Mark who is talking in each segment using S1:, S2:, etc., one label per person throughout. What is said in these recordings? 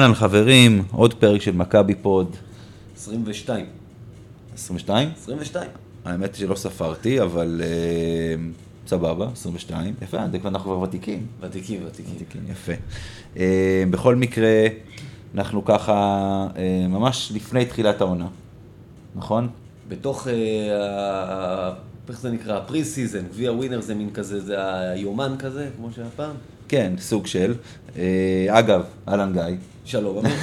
S1: אהלן חברים, עוד פרק של מכבי פוד
S2: 22.
S1: 22.
S2: 22.
S1: האמת שלא ספרתי, אבל אה, סבבה, 22. יפה, אנחנו כבר ותיקים.
S2: ותיקים, ותיקים.
S1: ותיקים, יפה. אה, בכל מקרה, אנחנו ככה אה, ממש לפני תחילת העונה, נכון?
S2: בתוך, ה- איך זה נקרא? preseason, גביע ווינר זה מין כזה, זה היומן כזה, כמו שהיה פעם.
S1: כן, סוג של. אגב, אהלן גיא.
S2: שלום, אמיר.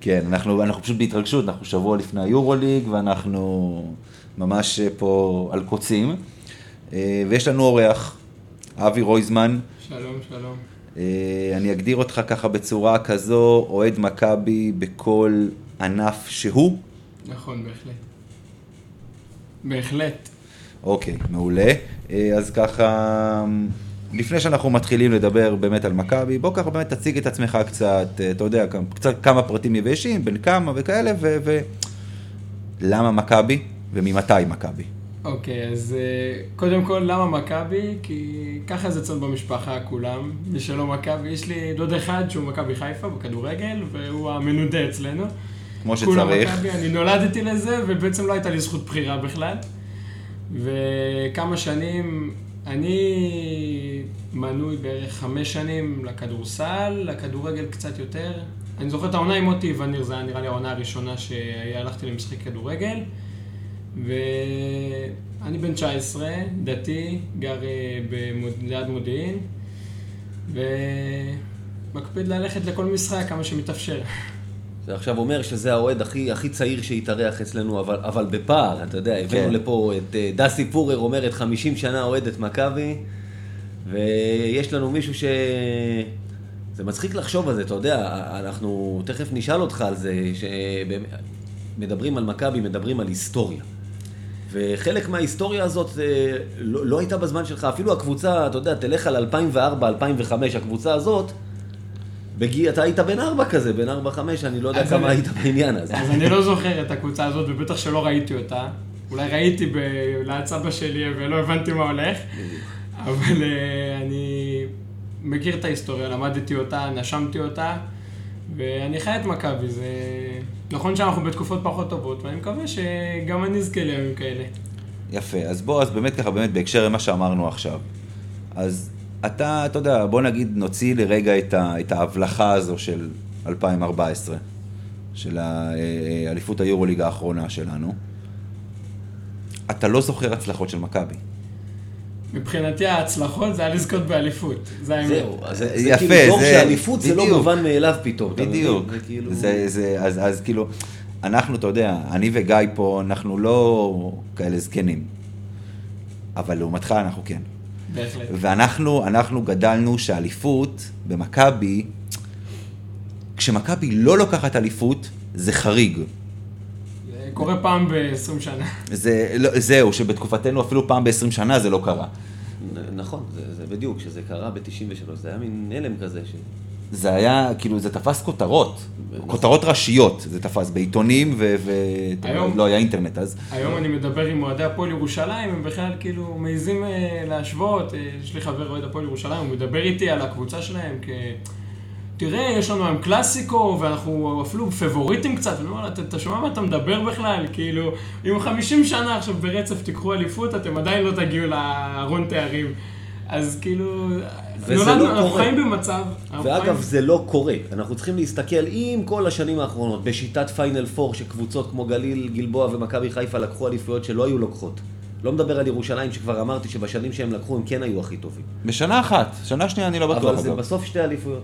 S1: כן, אנחנו, אנחנו פשוט בהתרגשות, אנחנו שבוע לפני היורוליג ואנחנו ממש פה על קוצים. אה, ויש לנו אורח, אבי רויזמן.
S3: שלום, שלום.
S1: אה, אני אגדיר אותך ככה בצורה כזו, אוהד מכבי בכל ענף שהוא.
S3: נכון, בהחלט. בהחלט.
S1: אוקיי, מעולה. אה, אז ככה, לפני שאנחנו מתחילים לדבר באמת על מכבי, בוא ככה באמת תציג את עצמך קצת, אה, אתה יודע, קצת כמה פרטים יבשים, בין כמה וכאלה, ו... ו... למה מכבי וממתי מכבי?
S3: אוקיי, אז אה, קודם כל, למה מכבי? כי ככה זה אצלנו במשפחה, כולם. מי שלא מכבי, יש לי דוד אחד שהוא מכבי חיפה בכדורגל, והוא המנודה אצלנו.
S1: כמו
S3: כולם
S1: שצריך.
S3: מכבי, אני נולדתי לזה, ובעצם לא הייתה לי זכות בחירה בכלל. וכמה שנים, אני מנוי בערך חמש שנים לכדורסל, לכדורגל קצת יותר. אני זוכר את העונה עם מוטי וניר, זה היה נראה לי העונה הראשונה שהלכתי למשחק כדורגל. ואני בן 19, דתי, גר אה, במוד... ליד מודיעין, ומקפיד ללכת לכל משחק כמה שמתאפשר.
S2: זה עכשיו אומר שזה האוהד הכי, הכי צעיר שהתארח אצלנו, אבל, אבל בפער, אתה יודע, הבאנו
S1: כן.
S2: לפה את אה, דסי פורר, אומרת 50 שנה אוהד את מכבי, ויש לנו מישהו ש... זה מצחיק לחשוב על זה, אתה יודע, אנחנו תכף נשאל אותך על זה, שמדברים על מכבי, מדברים על היסטוריה. וחלק מההיסטוריה הזאת אה, לא, לא הייתה בזמן שלך, אפילו הקבוצה, אתה יודע, תלך על 2004, 2005, הקבוצה הזאת, בגיל, אתה היית בן ארבע כזה, בן ארבע חמש, אני לא יודע כמה
S3: אני-
S2: היית בעניין הזה.
S3: אז אני לא זוכר את הקבוצה הזאת, ובטח שלא ראיתי אותה. אולי ראיתי ב... ליד סבא שלי ולא הבנתי מה הולך, אבל אה, אני מכיר את ההיסטוריה, למדתי אותה, נשמתי אותה, ואני חי את מכבי. זה... נכון שאנחנו בתקופות פחות טובות, ואני מקווה שגם אני אזכה לימים כאלה.
S1: יפה, אז בוא, אז באמת ככה, באמת בהקשר למה שאמרנו עכשיו. אז אתה, אתה יודע, בוא נגיד נוציא לרגע את, ה, את ההבלחה הזו של 2014, של האליפות היורוליג האחרונה שלנו. אתה לא זוכר הצלחות של מכבי.
S3: מבחינתי ההצלחות זה היה לזכות באליפות. זה האמת.
S2: זהו, אז זה, זה
S1: יפה,
S2: כאילו דור
S1: זה-
S2: שאליפות זה לא. מובן מאליו פתאום?
S1: בדיוק.
S2: זה כאילו...
S1: זה, זה, אז, אז כאילו, אנחנו, אתה יודע, אני וגיא פה, אנחנו לא כאלה זקנים. אבל לעומתך אנחנו כן.
S3: בהחלט.
S1: ואנחנו אנחנו גדלנו שאליפות במכבי, כשמכבי לא לוקחת אליפות, זה חריג.
S3: זה קורה פעם ב-20 שנה.
S1: זה, לא, זהו, שבתקופתנו אפילו פעם ב-20 שנה זה לא קרה.
S2: נכון, זה, זה בדיוק, כשזה קרה ב-93, זה היה מין הלם כזה, ש...
S1: זה היה, כאילו, זה תפס כותרות. כותרות ראשיות זה תפס בעיתונים, ו... ו
S3: היום-
S1: לא היה אינטרנט אז.
S3: היום אני מדבר עם אוהדי הפועל ירושלים, הם בכלל כאילו מעיזים אה, להשוות. אה, יש לי חבר אוהד הפועל ירושלים, הוא מדבר איתי על הקבוצה שלהם כ... תראה, יש לנו היום קלאסיקו, ואנחנו אפילו פבוריטים קצת, ואני אומר לו, "אתה- אתה שומע מה אתה מדבר בכלל? כאילו, אם 50 שנה עכשיו ברצף תיקחו אליפות, אתם עדיין לא תגיעו לארון תארים. אז כאילו,
S2: וזה לא
S3: אנחנו
S2: קורה.
S3: חיים במצב...
S2: ואגב, זה לא קורה. אנחנו צריכים להסתכל עם כל השנים האחרונות, בשיטת פיינל פור, שקבוצות כמו גליל, גלבוע ומכבי חיפה לקחו אליפויות שלא היו לוקחות. לא מדבר על ירושלים, שכבר אמרתי שבשנים שהם לקחו הם כן היו הכי טובים.
S1: בשנה אחת, שנה שנייה אני לא בטוח.
S2: אבל זה
S1: אגב.
S2: בסוף שתי אליפויות.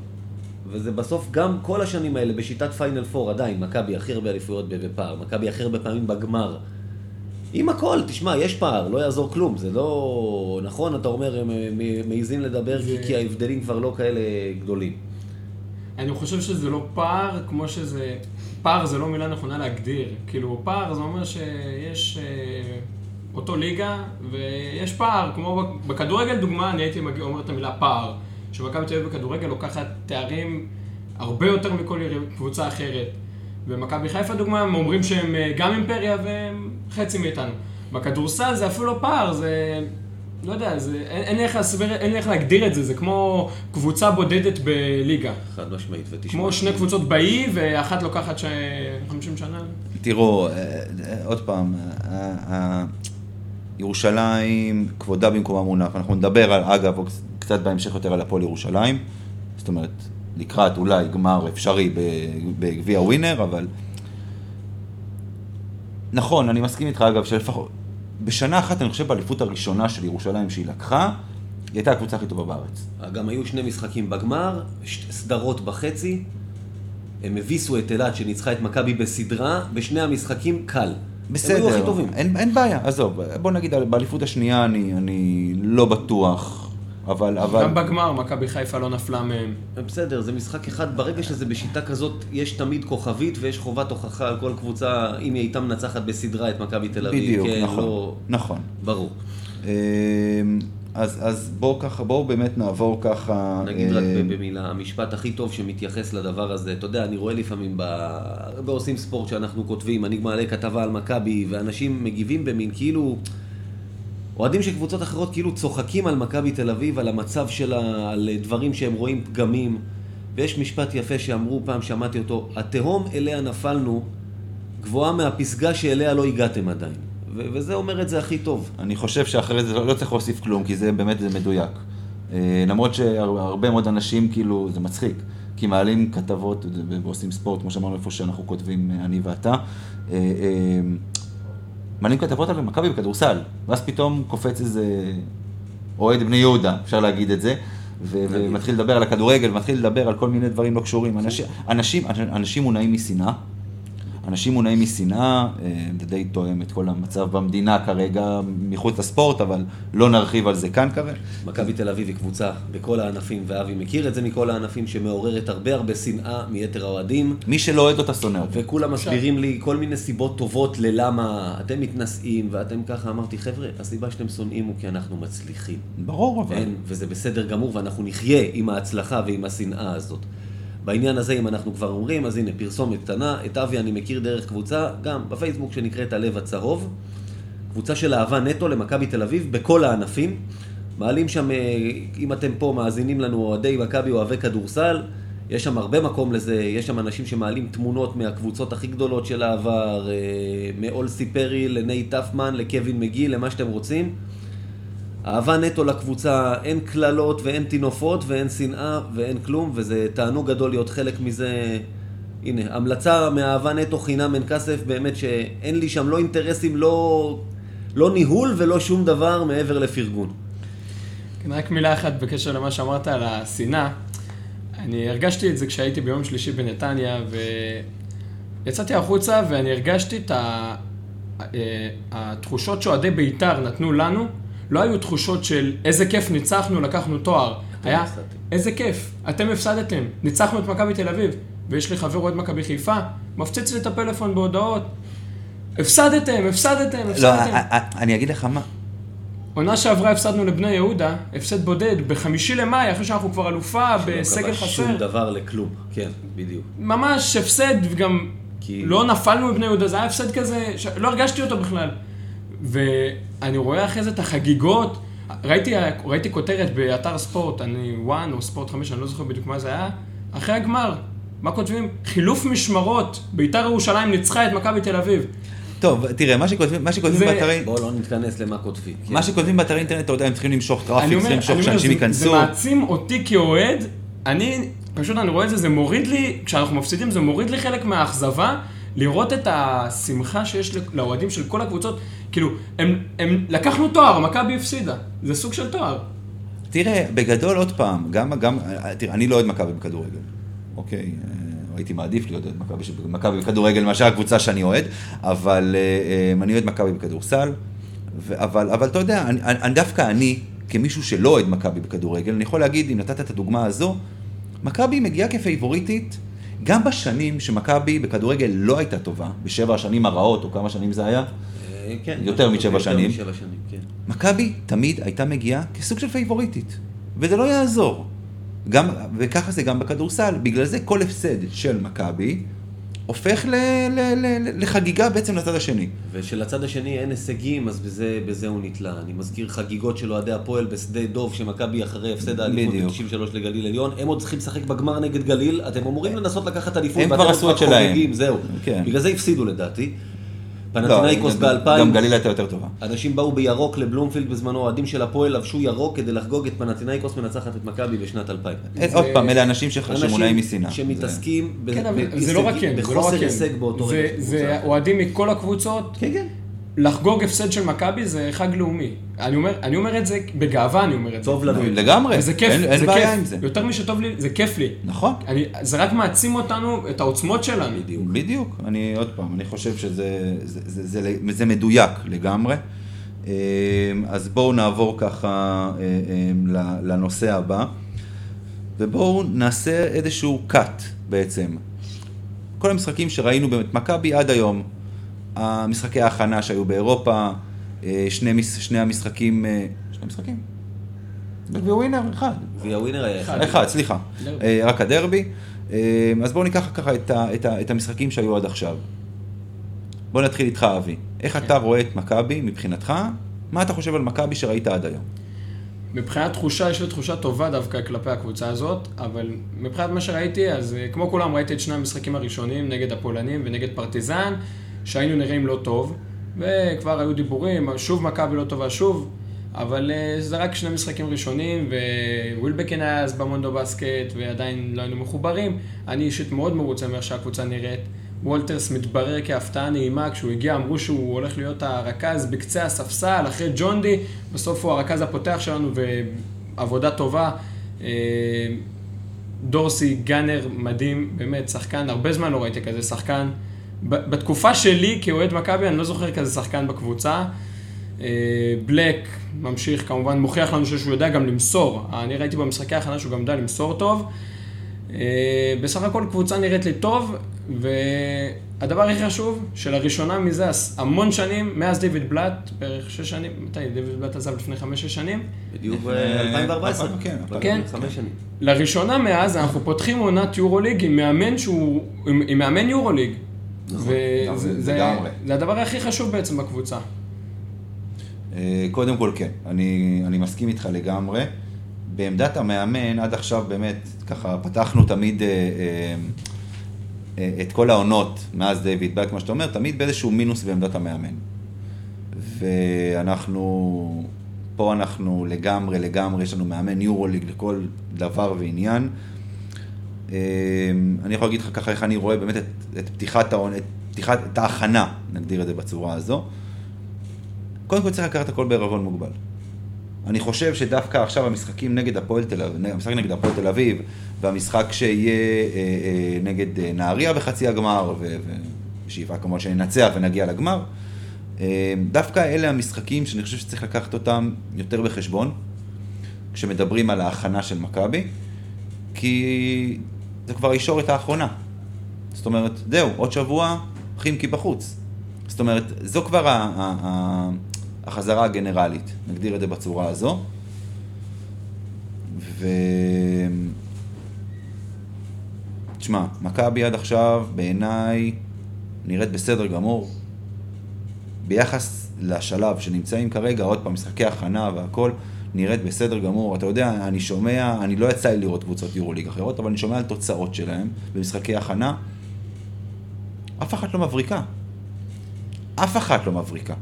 S2: וזה בסוף גם כל השנים האלה בשיטת פיינל פור עדיין, מכבי הכי הרבה אליפויות בפער, מכבי הכי הרבה פעמים בגמר. עם הכל, תשמע, יש פער, לא יעזור כלום, זה לא... נכון, אתה אומר, הם מעיזים לדבר
S3: זה-
S2: כי ההבדלים כבר לא כאלה גדולים.
S3: אני חושב שזה לא פער, כמו שזה... פער זה לא מילה נכונה להגדיר. כאילו, פער זה אומר שיש אה, אותו ליגה, ויש פער. כמו בכדורגל, דוגמה, אני הייתי מגיע, אומר את המילה פער. שמכבי תל אביב בכדורגל לוקחת תארים הרבה יותר מכל קבוצה אחרת. ומכבי חיפה, דוגמה, הם אומרים שהם אה, גם אימפריה והם חצי מאיתנו. בכדורסל זה אפילו לא פער, זה לא יודע, זה, אין, אין, איך להסביר, אין איך להגדיר את זה, זה כמו קבוצה בודדת בליגה.
S2: חד משמעית, ותשמע.
S3: כמו שני קבוצות באי, ואחת לוקחת ש... 50 שנה.
S1: תראו, אה, אה, עוד פעם, ירושלים, כבודה במקומה מונח. אנחנו נדבר, על, אגב, קצת בהמשך יותר על הפועל ירושלים. זאת אומרת, לקראת אולי גמר אפשרי בגביע ווינר, אבל... נכון, אני מסכים איתך, אגב, שלפחות... בשנה אחת, אני חושב, באליפות הראשונה של ירושלים שהיא לקחה, היא הייתה הקבוצה הכי טובה בארץ.
S2: גם היו שני משחקים בגמר, סדרות בחצי. הם הביסו את אילת שניצחה את מכבי בסדרה, בשני המשחקים קל.
S1: בסדר,
S2: הם היו הכי טובים.
S1: אין, אין בעיה, עזוב, בוא נגיד, באליפות השנייה אני, אני לא בטוח, אבל, אבל...
S3: גם בגמר, מכבי חיפה לא נפלה מהם.
S2: בסדר, זה משחק אחד, ברגע שזה בשיטה כזאת, יש תמיד כוכבית ויש חובת הוכחה על כל קבוצה, אם היא הייתה מנצחת בסדרה את מכבי תל אביב.
S1: בדיוק,
S2: כן,
S1: נכון,
S2: לא...
S1: נכון.
S2: ברור.
S1: אמ, אז, אז בואו ככה, בואו באמת נעבור ככה...
S2: נגיד רק
S1: אמ,
S2: במילה, המשפט הכי טוב שמתייחס לדבר הזה, אתה יודע, אני רואה לפעמים ב... בעושים ספורט שאנחנו כותבים, אני מעלה כתבה על מכבי, ואנשים מגיבים במין כאילו... אוהדים של קבוצות אחרות כאילו צוחקים על מכבי תל אביב, על המצב שלה, על דברים שהם רואים פגמים. ויש משפט יפה שאמרו פעם, שמעתי אותו, התהום אליה נפלנו גבוהה מהפסגה שאליה לא הגעתם עדיין. ו- וזה אומר את זה הכי טוב.
S1: אני חושב שאחרי זה לא, לא צריך להוסיף כלום, כי זה באמת זה מדויק. אה, למרות שהרבה מאוד אנשים, כאילו, זה מצחיק, כי מעלים כתבות ועושים ספורט, כמו שאמרנו איפה שאנחנו כותבים, אה, אני ואתה. מעלים כתבות על מכבי בכדורסל, ואז פתאום קופץ איזה אוהד בני יהודה, אפשר להגיד את זה, ו- ומתחיל לדבר על הכדורגל, ומתחיל לדבר על כל מיני דברים לא קשורים. אנשים, אנשים, אנשים מונעים משנאה. אנשים מונעים משנאה, אה, זה די תואם את כל המצב במדינה כרגע, מחוץ לספורט, אבל לא נרחיב על זה כאן כרגע.
S2: מכבי תל אביב היא קבוצה בכל הענפים, ואבי מכיר את זה מכל הענפים, שמעוררת הרבה הרבה שנאה מיתר האוהדים.
S1: מי שלא אוהד אותה שונא אותה.
S2: וכולם מסבירים לי כל מיני סיבות טובות ללמה אתם מתנשאים ואתם ככה. אמרתי, חבר'ה, הסיבה שאתם שונאים הוא כי אנחנו מצליחים.
S1: ברור, אבל...
S2: אין, וזה בסדר גמור, ואנחנו נחיה עם ההצלחה ועם השנאה הזאת. בעניין הזה, אם אנחנו כבר אומרים, אז הנה, פרסומת קטנה, את אבי אני מכיר דרך קבוצה, גם בפייסבוק שנקראת הלב הצהוב, קבוצה של אהבה נטו למכבי תל אביב, בכל הענפים. מעלים שם, אה, אם אתם פה מאזינים לנו, אוהדי מכבי, אוהבי כדורסל, יש שם הרבה מקום לזה, יש שם אנשים שמעלים תמונות מהקבוצות הכי גדולות של העבר, אה, מאולסי פרי לנייט טפמן, לקווין מגי, למה שאתם רוצים. אהבה נטו לקבוצה, אין קללות ואין טינופות ואין שנאה ואין כלום, וזה תענוג גדול להיות חלק מזה. הנה, המלצה מאהבה נטו חינם אין כסף, באמת שאין לי שם לא אינטרסים, לא, לא ניהול ולא שום דבר מעבר לפרגון.
S3: כן, רק מילה אחת בקשר למה שאמרת על השנאה. אני הרגשתי את זה כשהייתי ביום שלישי בנתניה, ויצאתי החוצה ואני הרגשתי את ה... אה, התחושות שאוהדי בית"ר נתנו לנו, לא היו תחושות של איזה כיף ניצחנו, לקחנו תואר. היה. איזה כיף, אתם הפסדתם, ניצחנו את מכבי תל אביב. ויש לי חבר אוהד מכבי חיפה, מפציץ לי את הפלאפון בהודעות. הפסדתם, הפסדתם,
S1: לא,
S3: הפסדתם.
S1: א- א- אני אגיד לך מה,
S3: עונה שעברה הפסדנו לבני יהודה, הפסד בודד, בחמישי למאי, אחרי שאנחנו כבר אלופה, בסגל
S2: לא קבע שום
S3: חסר.
S2: דבר לכלום, כן, בדיוק.
S3: ממש הפסד, וגם
S2: כי-
S3: לא נפלנו מבני יהודה, זה היה הפסד כזה, ש... לא הרגשתי אותו בכלל. ואני רואה אחרי זה את החגיגות, ראיתי, ראיתי כותרת באתר ספורט, אני ONE או ספורט חמש, אני לא זוכר בדיוק מה זה היה, אחרי הגמר, מה כותבים? חילוף משמרות, בית"ר ירושלים ניצחה את מכבי תל אביב.
S1: טוב, תראה, מה שכותבים, מה שכותבים
S3: זה-
S1: באתרי...
S2: בואו לא נתכנס למה כותבים. כן.
S1: מה שכותבים באתרי אינטרנט, אתה יודע, הם צריכים למשוך
S3: traffic,
S1: צריכים למשוך שאנשים ייכנסו.
S3: זה מעצים אותי כאוהד, אני, פשוט אני רואה את זה, זה מוריד לי, כשאנחנו מפסידים, זה מוריד לי חלק מהאכזבה, לראות את השמחה שיש לאוהדים של כל הקבוצות, כאילו, הם, הם לקחנו תואר, מכבי הפסידה, זה סוג של תואר.
S1: תראה, בגדול עוד פעם, גם, גם, תראה, אני לא אוהד מכבי בכדורגל, אוקיי? אה, הייתי מעדיף להיות אוהד מכבי בכדורגל מאשר הקבוצה שאני אוהד, אבל אה, אה, אני אוהד מכבי בכדורסל, אבל, אבל אתה יודע, אני, אני, דווקא אני, כמישהו שלא אוהד מכבי בכדורגל, אני יכול להגיד, אם נתת את הדוגמה הזו, מכבי מגיעה כפייבוריטית, גם בשנים שמכבי בכדורגל לא הייתה טובה, בשבע השנים הרעות, או כמה שנים זה היה,
S2: כן.
S1: יותר משבע
S2: יותר
S1: שנים.
S2: משבע שנים, כן.
S1: מכבי תמיד הייתה מגיעה כסוג של פייבוריטית, וזה לא יעזור. גם, וככה זה גם בכדורסל, בגלל זה כל הפסד של מכבי הופך ל, ל, ל, לחגיגה בעצם לצד השני.
S2: ושלצד השני אין הישגים, אז בזה, בזה הוא נתלה. אני מזכיר חגיגות של אוהדי הפועל בשדה דוב, שמכבי אחרי הפסד האליפות
S1: בדיוק.
S2: ב-93 לגליל עליון, הם עוד צריכים לשחק בגמר נגד גליל, אתם אמורים לנסות לקחת אליפות,
S1: הם כבר עשו את שלהם.
S2: חוגגים, זהו.
S1: כן.
S2: בגלל זה הפסידו לדעתי.
S1: לא,
S2: פנטינאיקוס
S1: גם-
S2: ב-2000,
S1: גם גליל הייתה יותר טובה.
S2: אנשים באו בירוק לבלומפילד בזמנו, אוהדים של הפועל לבשו ירוק כדי לחגוג את פנטינאיקוס מנצחת את מכבי בשנת 2000.
S1: אה, עוד פעם, אלה אנשים שמונעים משנאה.
S2: אנשים שמתעסקים ב-
S3: כן, זה לא רק כן, זה לא
S2: בחוסר
S3: כן.
S2: הישג באותו
S3: זה-
S2: רגע.
S3: זה. אוהדים מכל הקבוצות,
S2: כן, כן.
S3: לחגוג הפסד של מכבי זה חג לאומי. אני אומר, אני אומר את זה, בגאווה אני אומר את זה.
S2: טוב לנו.
S1: לגמרי,
S3: וזה כיף,
S1: אין, אין
S3: זה
S1: בעיה
S3: כיף.
S1: עם זה.
S3: יותר משטוב לי, זה כיף לי.
S1: נכון.
S3: אני, זה רק מעצים אותנו, את העוצמות שלנו.
S2: בדיוק.
S1: בדיוק, אני עוד פעם, אני חושב שזה זה, זה, זה, זה מדויק לגמרי. אה, אז בואו נעבור ככה אה, ל- לנושא הבא, ובואו נעשה איזשהו cut בעצם. כל המשחקים שראינו באמת, מכבי עד היום, המשחקי ההכנה שהיו באירופה, אה, שני, מש- שני המשחקים, אה, שני משחקים? גביע ווינר, אחד.
S2: גביע ווינר היה אחד.
S1: אחד, סליחה.
S3: דרבי.
S1: אה, רק הדרבי. אז בואו ניקח ככה את, ה, את, ה, את המשחקים שהיו עד עכשיו. בואו נתחיל איתך, אבי. איך אתה רואה את מכבי מבחינתך? מה אתה חושב על מכבי שראית עד היום?
S3: מבחינת תחושה, יש לי תחושה טובה דווקא כלפי הקבוצה הזאת, אבל מבחינת מה שראיתי, אז כמו כולם ראיתי את שני המשחקים הראשונים נגד הפולנים ונגד פרטיזן, שהיינו נראים לא טוב, וכבר היו דיבורים, שוב מכבי לא טובה שוב, אבל אה, זה רק שני משחקים ראשונים, ווילבקין היה אז במונדו בסקט, ועדיין לא היינו מחוברים. אני אישית מאוד מרוצה מאיך שהקבוצה נראית. וולטרס מתברר כהפתעה נעימה, כשהוא הגיע אמרו שהוא הולך להיות הרכז בקצה הספסל, אחרי ג'ון די, בסוף הוא הרכז הפותח שלנו ועבודה טובה. אה, דורסי, גאנר מדהים, באמת, שחקן, הרבה זמן לא ראיתי כזה שחקן. בתקופה שלי כאוהד מכבי, אני לא זוכר כזה שחקן בקבוצה. אה, בלק ממשיך, כמובן, מוכיח לנו שהוא יודע גם למסור. אני ראיתי במשחקי ההכנה שהוא גם יודע למסור טוב. אה, בסך הכל קבוצה נראית לי טוב, והדבר הכי חשוב, שלראשונה מזה המון שנים, מאז דיוויד בלאט, בערך שש שנים, מתי דיוויד בלאט עזב לפני חמש-שש שנים?
S2: בדיוק
S1: לפני-
S2: ב-2014.
S1: כן,
S3: כן.
S2: חמש שנים.
S3: לראשונה מאז אנחנו פותחים עונת יורוליג עם מאמן שהוא, עם מאמן יורוליג. וזה זה,
S1: לגמרי.
S3: זה הדבר הכי חשוב בעצם בקבוצה.
S1: אה, קודם כל כן, אני, אני מסכים איתך לגמרי. בעמדת המאמן, עד עכשיו באמת, ככה פתחנו תמיד אה, אה, אה, את כל העונות מאז דיוויד בלק, מה שאתה אומר, תמיד באיזשהו מינוס בעמדת המאמן. ואנחנו, פה אנחנו לגמרי, לגמרי, יש לנו מאמן יורוליג לכל דבר ועניין. אה, אני יכול להגיד לך ככה איך אני רואה באמת את, את פתיחת העונה, את, פתיחת, את ההכנה, נגדיר את זה בצורה הזו. קודם כל צריך לקחת הכל בערבון מוגבל. אני חושב שדווקא עכשיו המשחקים נגד הפועל תל אביב, המשחק נגד הפועל תל אביב, והמשחק שיהיה אה, אה, נגד אה, נהריה בחצי הגמר, ושאיפה כמובן שננצח ונגיע לגמר, אה, דווקא אלה המשחקים שאני חושב שצריך לקחת אותם יותר בחשבון, כשמדברים על ההכנה של מכבי, כי זה כבר הישורת האחרונה. זאת אומרת, זהו, עוד שבוע, חימקי בחוץ. זאת אומרת, זו כבר ה- ה- ה- החזרה הגנרלית, נגדיר את זה בצורה הזו. ו... תשמע, מכבי עד עכשיו, בעיניי, נראית בסדר גמור. ביחס לשלב שנמצאים כרגע, עוד פעם, משחקי הכנה והכל, נראית בסדר גמור. אתה יודע, אני שומע, אני לא יצא לי לראות קבוצות יורוליג אחרות, אבל אני שומע על תוצאות שלהם במשחקי הכנה. אף אחת לא מבריקה. אף אחת לא מבריקה.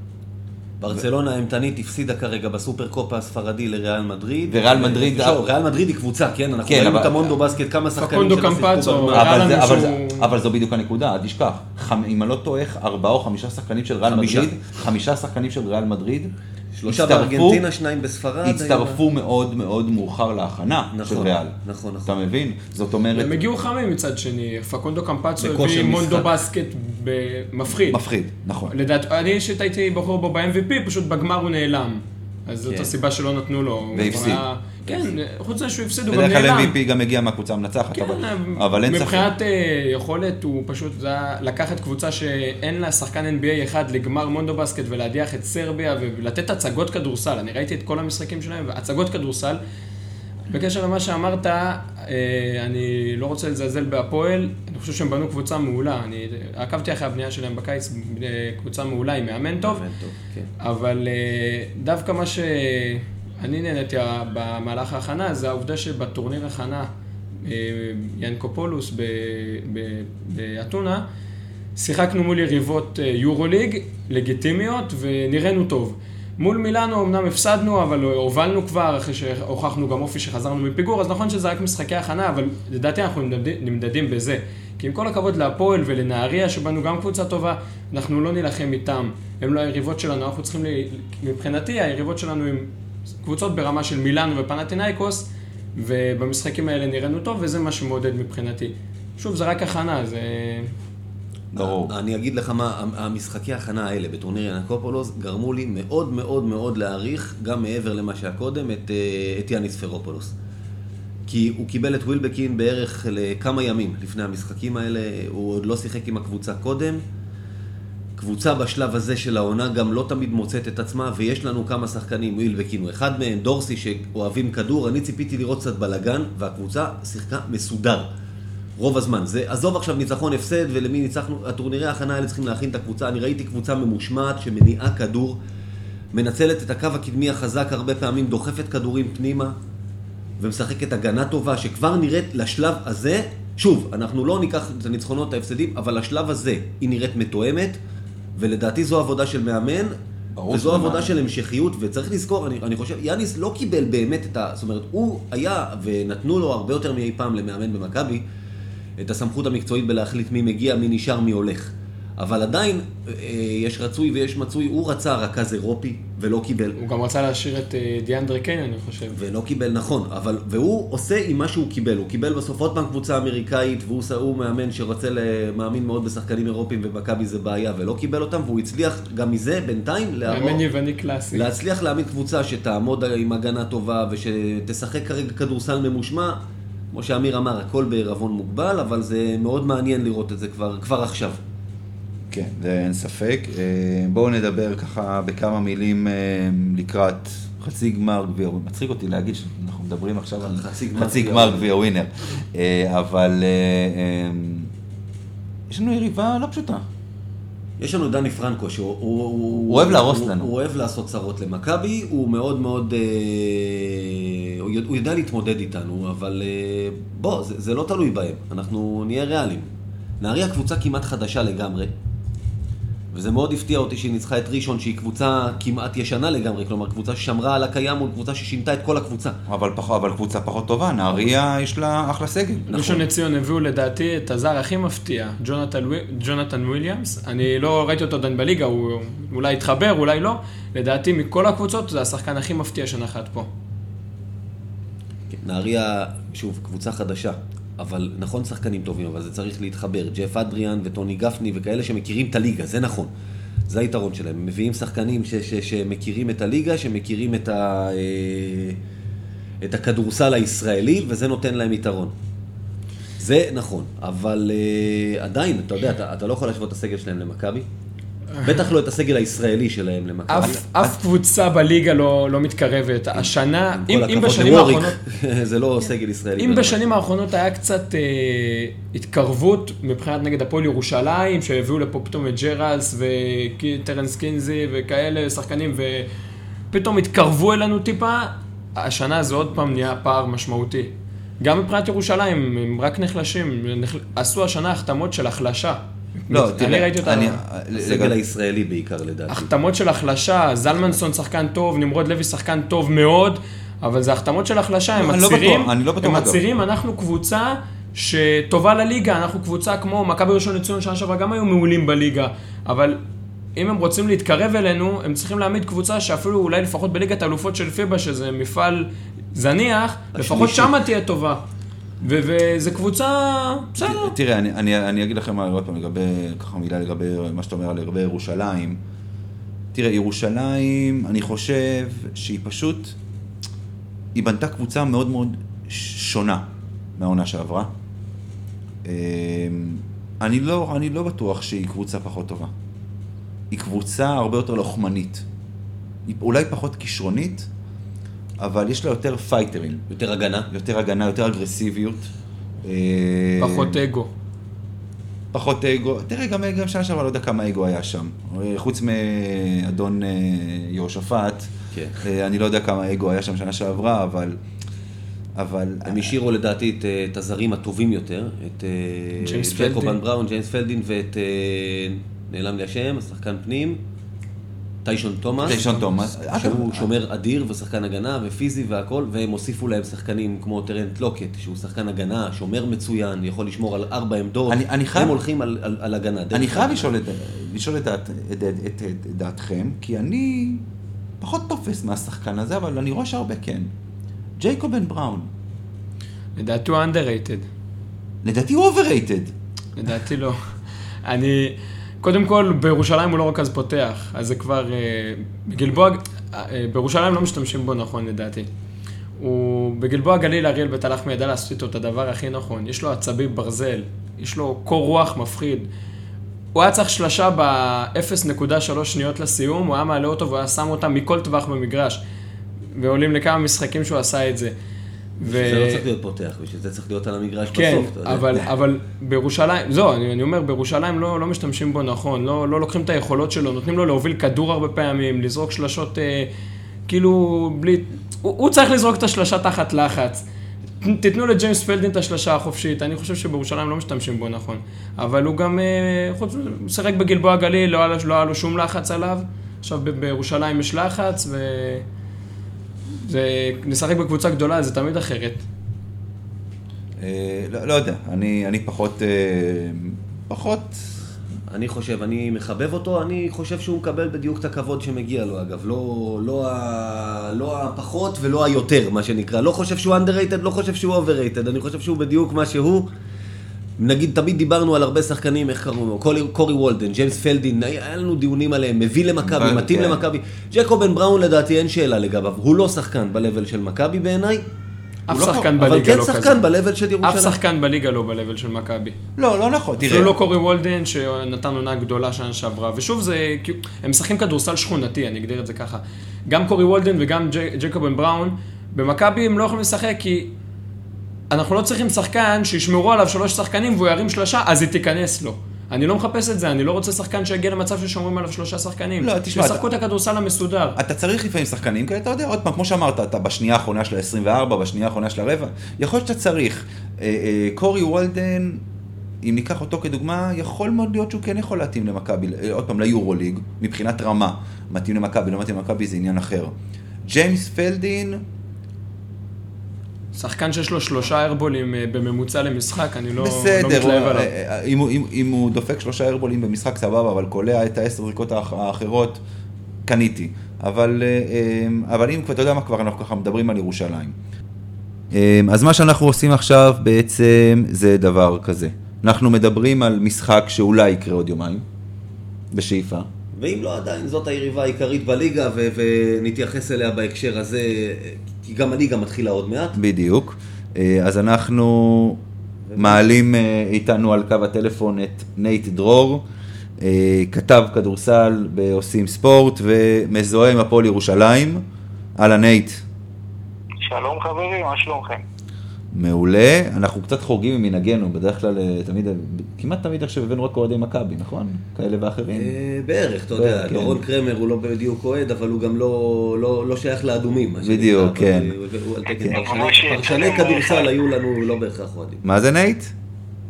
S2: ברצלונה האימתנית הפסידה כרגע בסופר קופה הספרדי לריאל מדריד.
S1: וריאל מדריד-
S2: לא, ריאל מדריד היא קבוצה, כן? אנחנו
S1: כן,
S2: ראינו
S1: אבל-
S2: את המונדו בסקט, כמה שחקנים
S3: פקונדו
S2: שלה.
S3: הראה
S1: אבל,
S3: לנו
S1: זה, אבל,
S3: שהוא-
S1: זה, אבל זו בדיוק הנקודה, אל תשכח. חמ, אם אני לא טועה, ארבעה או חמישה שחקנים של ריאל
S2: חמישה.
S1: מדריד, חמישה שחקנים של ריאל מדריד,
S2: שלושה בארגנטינה, שניים בספרד.
S1: הצטרפו מאוד מאוד מאוחר להכנה של
S2: נכון,
S1: ריאל.
S2: נכון,
S1: אתה
S2: נכון.
S1: מבין? זאת אומרת,
S3: הם הגיעו חמים מצד שני, פקונדו קמפצו הביא מונדו
S2: משחק.
S3: בסקט במפחיד.
S1: מפחיד, נכון.
S3: לדעת, אני אישית הייתי בחור בו ב-MVP, פשוט בגמר הוא נעלם. אז זאת
S2: כן.
S3: הסיבה שלא נתנו לו. הוא
S1: והפסיד.
S3: היה- כן, חוץ מזה שהוא הפסיד, הוא גם
S1: בדרך כלל
S3: נעלם.
S1: MVP גם מגיע מהקבוצה המנצחת,
S3: כן,
S1: אבל, אבל אין ספק.
S3: מבחינת אה, יכולת, הוא פשוט, זה היה לקחת קבוצה שאין לה שחקן NBA אחד לגמר מונדו בסקט ולהדיח את סרביה ולתת הצגות כדורסל. אני ראיתי את כל המשחקים שלהם, והצגות כדורסל. בקשר למה שאמרת, אה, אני לא רוצה לזלזל בהפועל, אני חושב שהם בנו קבוצה מעולה. אני עקבתי אחרי הבנייה שלהם בקיץ, אה, קבוצה מעולה עם מאמן טוב,
S2: טוב, כן.
S3: אבל אה, דווקא מה שאני נהניתי במהלך ההכנה, זה העובדה שבטורניר הכנה, אה, ינקופולוס באתונה, שיחקנו מול יריבות אה, יורוליג, לגיטימיות, ונראינו טוב. מול מילאנו אמנם הפסדנו, אבל הובלנו כבר, אחרי שהוכחנו גם אופי שחזרנו מפיגור, אז נכון שזה רק משחקי הכנה, אבל לדעתי אנחנו נמדדים בזה. כי עם כל הכבוד להפועל ולנהריה, שבנו גם קבוצה טובה, אנחנו לא נילחם איתם. הם לא היריבות שלנו, אנחנו צריכים, ל... מבחינתי, היריבות שלנו הם קבוצות ברמה של מילאנו ופנטינאיקוס, ובמשחקים האלה נראינו טוב, וזה מה שמעודד מבחינתי. שוב, זה רק הכנה, זה...
S1: ברור.
S2: אני אגיד לך מה, המשחקי ההכנה האלה בטורניר יאנקופולוס גרמו לי מאוד מאוד מאוד להעריך, גם מעבר למה שהיה קודם, את, אה, את יאניס ספרופולוס. כי הוא קיבל את ווילבקין בערך לכמה ימים לפני המשחקים האלה, הוא עוד לא שיחק עם הקבוצה קודם. קבוצה בשלב הזה של העונה גם לא תמיד מוצאת את עצמה, ויש לנו כמה שחקנים, ווילבקין הוא אחד מהם, דורסי שאוהבים כדור, אני ציפיתי לראות קצת בלאגן, והקבוצה שיחקה מסודר. רוב הזמן. זה, עזוב עכשיו ניצחון הפסד ולמי ניצחנו, הטורנירי ההכנה האלה צריכים להכין את הקבוצה. אני ראיתי קבוצה ממושמעת שמניעה כדור, מנצלת את הקו הקדמי החזק הרבה פעמים, דוחפת כדורים פנימה ומשחקת הגנה טובה, שכבר נראית לשלב הזה, שוב, אנחנו לא ניקח את הניצחונות ההפסדים, אבל לשלב הזה היא נראית מתואמת, ולדעתי זו עבודה של מאמן. וזו עבודה
S1: מאמן.
S2: של המשכיות, וצריך לזכור, אני, אני חושב, יאניס לא קיבל באמת את ה... זאת אומרת, הוא היה, ונתנו לו הרבה יותר מאי פעם למאמן במכבי, את הסמכות המקצועית בלהחליט מי מגיע, מי נשאר, מי הולך. אבל עדיין, אה, יש רצוי ויש מצוי, הוא רצה רכז אירופי, ולא קיבל.
S3: הוא גם רצה להשאיר את אה, דיאנדרה קיין, אני חושב.
S2: ולא קיבל, נכון, אבל, והוא עושה עם מה שהוא קיבל, הוא קיבל בסוף עוד פעם קבוצה אמריקאית, והוא מאמן שרוצה, מאמין מאוד בשחקנים אירופים, ומכבי זה בעיה, ולא קיבל אותם, והוא הצליח גם מזה בינתיים להראות,
S3: מאמן יווני קלאסי.
S2: להצליח להעמיד קבוצה שתעמוד עם הגנה טובה, ושתשחק כרגע כדורסל ממושמע, כמו שאמיר אמר, הכל בעירבון מוגבל, אבל זה מאוד מעניין לראות את זה כבר, כבר עכשיו.
S1: כן, זה אין ספק. אה, בואו נדבר ככה בכמה מילים אה, לקראת חצי גמר גביע, מצחיק אותי להגיד שאנחנו מדברים עכשיו על
S2: חצי גמר גביע ווינר.
S1: ווינר, אה, אבל יש לנו יריבה לא פשוטה.
S2: יש לנו דני פרנקו, שהוא... הוא,
S1: הוא אוהב להרוס
S2: הוא,
S1: לנו.
S2: הוא אוהב לעשות צרות למכבי, הוא מאוד מאוד... אה, הוא, יודע, הוא יודע להתמודד איתנו, אבל אה, בוא, זה, זה לא תלוי בהם, אנחנו נהיה ריאליים. נהריה קבוצה כמעט חדשה לגמרי, וזה מאוד הפתיע אותי שהיא ניצחה את ראשון, שהיא קבוצה כמעט ישנה לגמרי, כלומר קבוצה ששמרה על הקיים מול קבוצה ששינתה את כל הקבוצה.
S1: אבל, פח, אבל קבוצה פחות טובה, נהריה יש לה אחלה סגל.
S3: ראשון לציון הביאו לדעתי את הזר הכי מפתיע, ג'ונתן ג'ונתן וויליאמס. אני לא ראיתי אותו עדיין בליגה, הוא אולי התחבר, אולי לא. לדעתי מכל הקבוצות זה השחקן הכי מפתיע שנחת פה.
S2: כן, נהריה, שוב, קבוצה חדשה, אבל נכון שחקנים טובים, אבל זה צריך להתחבר. ג'ף אדריאן וטוני גפני וכאלה שמכירים את הליגה, זה נכון. זה היתרון שלהם. הם מביאים שחקנים ש- ש- שמכירים את הליגה, שמכירים את, ה- אה, את הכדורסל הישראלי, וזה נותן להם יתרון. זה נכון, אבל uh, עדיין, אתה יודע, אתה, אתה לא יכול להשוות את הסגל שלהם למכבי. בטח לא את הסגל הישראלי שלהם למכבי.
S3: אף, קבוצה בליגה לא, לא מתקרבת. השנה, אם, בשנים האחרונות...
S2: זה לא סגל ישראלי.
S3: אם. בשנים האחרונות היה קצת אה, התקרבות מבחינת נגד הפועל ירושלים, שהביאו לפה פתאום את ג'רלס וטרנס קינזי וכאלה שחקנים, ופתאום התקרבו אלינו טיפה, השנה זה עוד פעם נהיה פער משמעותי. גם מבחינת ירושלים, הם רק נחלשים, נחל... עשו השנה החתמות של החלשה.
S1: לא,
S3: אני
S1: תראה,
S3: ראיתי אותה,
S1: אני-
S2: הסגל הישראלי בעיקר לדעתי.
S3: החתמות של החלשה, זלמנסון שחקן טוב, נמרוד לוי שחקן טוב מאוד, אבל זה החתמות של החלשה, הם
S1: אני לא
S3: מצהירים,
S1: אני לא
S3: הם. מצהירים, אנחנו קבוצה שטובה לליגה, אנחנו קבוצה כמו מכבי ראשון לציון שנה שעברה, גם היו מעולים בליגה, אבל אם הם רוצים להתקרב אלינו, הם צריכים להעמיד קבוצה שאפילו אולי לפחות בליגת האלופות של פיבה, שזה מפעל זניח, לפחות. שמה תהיה טובה. ו- וזו קבוצה, בסדר.
S1: תראה, אני, אני, אני אגיד לכם עוד פעם לגבי, ככה מילה לגבי מה שאתה אומר לגבי ירושלים. תראה, ירושלים, אני חושב שהיא פשוט, היא בנתה קבוצה מאוד מאוד שונה מהעונה שעברה. אמ, אני לא, אני לא בטוח שהיא קבוצה פחות טובה. היא קבוצה הרבה יותר לוחמנית. היא אולי פחות כישרונית, אבל יש לה יותר פייטרים,
S2: יותר הגנה.
S1: יותר הגנה, יותר אגרסיביות. אה,
S3: פחות אגו.
S1: פחות אגו. תראה, גם, גם שנה שעברה לא יודע כמה אגו היה שם. אה, חוץ מאדון אה, יהושפט,
S2: כן.
S1: אני לא יודע כמה אגו היה שם שנה שעברה, אבל... אבל...
S2: הם השאירו לדעתי את, את הזרים הטובים יותר, את
S3: ג'יימס פלדין.
S2: בראון, ג'יימס פלדין ואת, נעלם לי השם, השחקן פנים, טיישון תומאס.
S1: טיישון תומאס.
S2: שהוא שומר אדיר ושחקן הגנה ופיזי והכל, והם הוסיפו להם שחקנים כמו טרנט לוקט, שהוא שחקן הגנה, שומר מצוין, יכול לשמור על ארבע עמדות.
S1: אני- אני חייב-
S2: הם הולכים על, על, על הגנה.
S1: אני חייב. לשאול את, לשאול את, דעת, את, את, את, את דעתכם, כי אני פחות תופס מהשחקן הזה, אבל אני רואה שהרבה כן. ג'ייקובן בראון,
S3: לדעתי הוא underrated.
S1: לדעתי הוא overrated.
S3: לדעתי לא. אני, קודם כל, בירושלים הוא לא רק אז פותח, אז זה כבר, אה, בגלבוע, אה, בירושלים לא משתמשים בו נכון לדעתי. הוא, בגלבוע גליל אריאל בית הלחמי ידע לעשות איתו את הדבר הכי נכון. יש לו עצבי ברזל, יש לו קור רוח מפחיד. הוא היה צריך שלושה ב-0.3 שניות לסיום, הוא היה מעלה אותו והוא היה שם אותה מכל טווח במגרש. ועולים לכמה משחקים שהוא עשה את זה. ו-
S2: זה לא צריך להיות פותח, בשביל זה צריך להיות על המגרש
S3: כן,
S2: בסוף. אתה יודע.
S3: אבל, אבל בירושלים, זהו, אני, אני אומר, בירושלים לא, לא משתמשים בו נכון, לא, לא לוקחים את היכולות שלו, נותנים לו להוביל כדור הרבה פעמים, לזרוק שלשות, אה, כאילו, בלי... הוא, הוא צריך לזרוק את השלשה תחת לחץ. תיתנו לג'יימס פלדין את השלשה החופשית, אני חושב שבירושלים לא משתמשים בו נכון. אבל הוא גם, אה, חוץ מזה, הוא שיחק בגלבוע גליל, לא היה, לו- לא לו שום לחץ עליו. עכשיו בירושלים יש לחץ, ו... זה, לשחק בקבוצה גדולה זה תמיד אחרת.
S1: אה, לא, לא יודע, אני, אני פחות, אה, פחות,
S2: אני חושב, אני מחבב אותו, אני חושב שהוא מקבל בדיוק את הכבוד שמגיע לו, אגב. לא, לא, ה, לא הפחות ולא היותר, מה שנקרא. לא חושב שהוא underrated, לא חושב שהוא overrated. אני חושב שהוא בדיוק מה שהוא. נגיד, תמיד דיברנו על הרבה שחקנים, איך קראו לו? קורי, קורי וולדן, ג'יימס פלדין, היה לנו דיונים עליהם, מביא למכבי,
S1: אבל
S2: מתאים
S1: כן.
S2: למכבי. ג'קובן בראון לדעתי אין שאלה לגביו, הוא לא שחקן ב-level של מכבי בעיניי,
S3: אף
S1: לא
S3: שחקן
S2: אבל
S3: בליגה
S2: כן
S3: לא כזה.
S2: שחקן ב-level של
S3: אף
S2: ירושלים.
S3: שחקן בליגה לא ב-level של מכבי.
S1: לא, לא נכון, תראה,
S3: אפילו לא קורי וולדן שנתן עונה גדולה שנה שעברה. ושוב, זה, הם משחקים כדורסל שכונתי, אני אגדיר את זה ככה. גם קורי וולדן וגם ג'קובן בראון, במכבי הם לא יכולים לשחק כי אנחנו לא צריכים שחקן שישמרו עליו שלוש שחקנים והוא ירים שלושה, אז היא תיכנס לו. אני לא מחפש את זה, אני לא רוצה שחקן שיגיע למצב ששומרים עליו שלושה שחקנים.
S1: לא, תשמע,
S3: שישחקו את הכדורסל המסודר.
S1: אתה צריך לפעמים שחקנים כאלה, אתה יודע, עוד פעם, כמו שאמרת, אתה בשנייה האחרונה של ה-24, בשנייה האחרונה של הרבע, יכול להיות שאתה צריך. אה, אה, קורי וולדן, אם ניקח אותו כדוגמה, יכול מאוד להיות שהוא כן יכול להתאים למכבי, אה, עוד פעם, ליורוליג, מבחינת רמה. מתאים למכבי, לא מתאים למכבי, זה עניין אחר. ג'יימס פלדין,
S3: שחקן שיש לו שלושה ארבולים אה, בממוצע למשחק, אני לא, לא
S1: בסדר,
S3: מתלהב
S1: הוא-
S3: עליו.
S1: אה, אה, אם אם- אם הוא דופק שלושה איירבולים במשחק סבבה, אבל קולע את העשר זריקות האח- האחרות, קניתי. אבל, אבל אם כבר, אתה יודע מה כבר, אנחנו ככה מדברים על ירושלים. אז מה שאנחנו עושים עכשיו בעצם זה דבר כזה. אנחנו מדברים על משחק שאולי יקרה עוד יומיים, בשאיפה.
S2: ואם לא, עדיין זאת היריבה העיקרית בליגה, ו- ונתייחס אליה בהקשר הזה, כי גם הליגה מתחילה עוד מעט.
S1: בדיוק. אה, אז אנחנו מעלים אה, איתנו על קו הטלפון את נייט דרור, אה, כתב כדורסל בעושים ספורט ומזוהה עם הפועל ירושלים. אהלן נייט.
S4: שלום חברים, מה שלומכם?
S1: מעולה, אנחנו קצת חורגים ממנהגנו, בדרך כלל אה, תמיד, כמעט תמיד עכשיו הבאנו רק אוהדי מכבי, נכון? כאלה ואחרים.
S2: אה, בערך, אתה יודע,
S1: כן.
S2: דורון קרמר הוא לא בדיוק אוהד, אבל הוא גם לא, לא, לא שייך לאדומים.
S1: בדיוק, כן. כן.
S2: פרשני- כדורסל. היו לנו לא בהכרח אוהדים.
S1: מה זה נייט?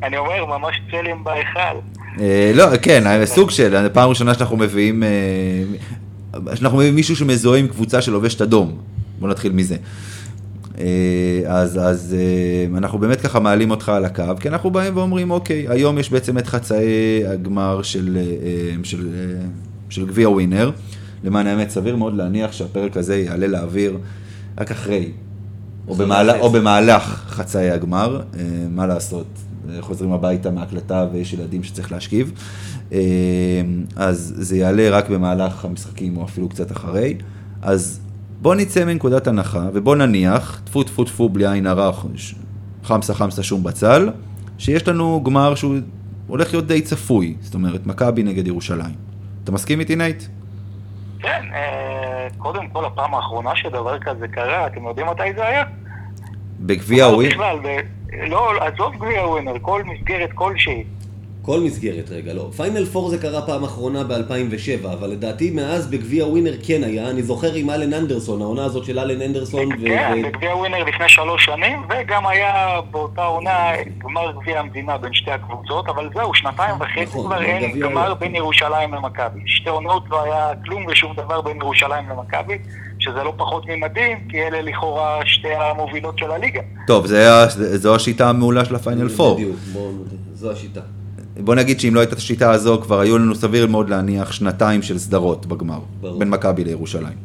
S4: אני אומר, ממש צלם בהיכל.
S1: אה, לא, כן, אה, סוג של, פעם ראשונה שאנחנו מביאים, אה, שאנחנו מביאים מישהו שמזוהה עם קבוצה שלובשת אדום. בוא נתחיל מזה. אה, אז, אז אה, אנחנו באמת ככה מעלים אותך על הקו, כי אנחנו באים ואומרים, אוקיי, היום יש בעצם את חצאי הגמר של, אה, של, של גביע ווינר. למען האמת, סביר מאוד להניח שהפרק הזה יעלה לאוויר רק אחרי, או,
S2: החצי.
S1: או במהלך חצאי הגמר, מה לעשות, חוזרים הביתה מההקלטה ויש ילדים שצריך להשכיב, אז זה יעלה רק במהלך המשחקים או אפילו קצת אחרי, אז בוא נצא מנקודת הנחה ובוא נניח, טפו טפו טפו בלי עין הרע, חמסה חמסה שום בצל, שיש לנו גמר שהוא הולך להיות די צפוי, זאת אומרת מכבי נגד ירושלים. אתה מסכים איתי נייט?
S4: כן, אה, קודם כל, הפעם האחרונה שדבר כזה קרה, אתם יודעים מתי זה היה?
S1: בגביע
S4: לא, ב- לא, עזוב גביע ווינר, כל מסגרת כלשהי.
S2: כל מסגרת רגע, לא. פיינל פור זה קרה פעם אחרונה ב-2007, אבל לדעתי מאז בגביע ווינר כן היה. אני זוכר עם אלן אנדרסון, העונה הזאת של אלן אנדרסון.
S4: כן,
S2: ו-
S4: בגביע ווינר לפני שלוש שנים, וגם היה באותה עונה גמר גביע המדינה בין שתי הקבוצות, אבל זהו, שנתיים וחצי
S2: נכון,
S4: כבר אין
S2: גביע
S4: גמר. בין ירושלים למכבי. שתי עונות לא היה כלום ושום דבר בין ירושלים למכבי, שזה לא פחות ממדהים, כי אלה לכאורה שתי המובילות של הליגה.
S1: טוב, זה היה- זו השיטה המעולה של הפיינל פור.
S2: בדיוק, בואו נודה, זו השיטה.
S1: בוא נגיד שאם לא הייתה את השיטה הזו, כבר היו לנו סביר מאוד להניח שנתיים של סדרות בגמר.
S2: ברור.
S1: בין מכבי לירושלים.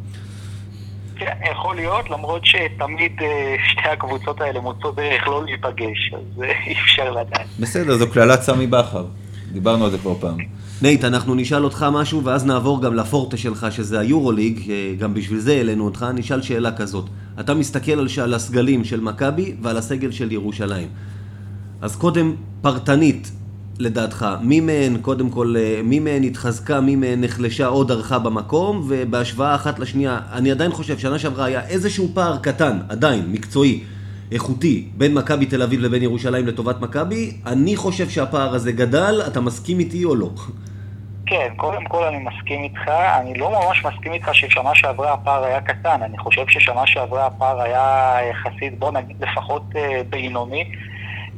S4: כן, יכול להיות, למרות שתמיד אה, שתי הקבוצות האלה מוצאות דרך לא להיפגש, אז אה, אי אפשר לדעת.
S1: בסדר, זו קללת סמי בכר. דיברנו על זה כבר פעם.
S2: נייט, אנחנו נשאל אותך משהו, ואז נעבור גם לפורטה שלך, שזה היורוליג, אה, גם בשביל זה העלינו אותך, נשאל שאלה כזאת. אתה מסתכל על, ש- על הסגלים של מכבי ועל הסגל של ירושלים. אז קודם, פרטנית, לדעתך, מי מהן, קודם כל, אה, מי מהן התחזקה, מי מהן נחלשה או דרכה במקום, ובהשוואה אחת לשנייה, אני עדיין חושב, שנה שעברה היה איזשהו פער קטן, עדיין, מקצועי, איכותי, בין מכבי תל אביב לבין ירושלים לטובת מכבי, אני חושב שהפער הזה גדל, אתה מסכים איתי או לא?
S4: כן, קודם כל אני מסכים איתך. אני לא ממש מסכים איתך ששנה שעברה הפער היה קטן. אני חושב ששנה שעברה הפער היה יחסית, בוא נגיד לפחות אה, בינוני.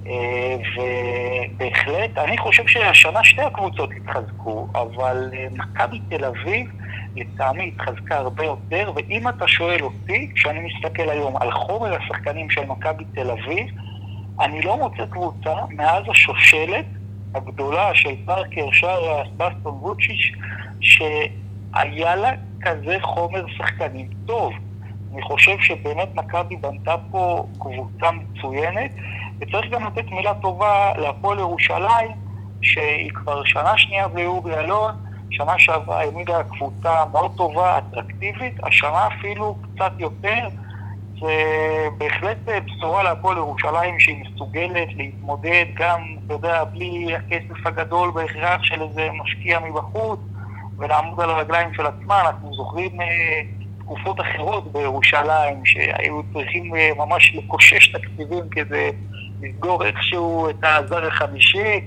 S4: ובהחלט, אני חושב שהשנה שתי הקבוצות התחזקו, אבל אה, מכבי תל אביב לטעמי התחזקה הרבה יותר, ואם אתה שואל אותי, כשאני מסתכל היום על חומר השחקנים של מכבי תל אביב, אני לא מוצא קבוצה מאז השושלת הגדולה של פארקר, שרה, סבסטון ווצ'יץ', שהיה לה כזה חומר שחקנים טוב. אני חושב שבאמת מכבי בנתה פה קבוצה מצוינת, וצריך גם לתת מילה טובה להפועל ירושלים, שהיא כבר שנה שנייה באורי אלון, שנה שעברה העמידה קבוצה מאוד טובה, אטרקטיבית, השנה אפילו קצת יותר. זה בהחלט בשורה להפועל ירושלים שהיא מסוגלת להתמודד גם, אתה יודע, בלי הכסף הגדול בהכרח של איזה משקיע מבחוץ ולעמוד על הרגליים של עצמה. אנחנו זוכרים אה, תקופות אחרות בירושלים שהיו צריכים אה, ממש לקושש תקציבים כדי לסגור איכשהו את הזר החמישי.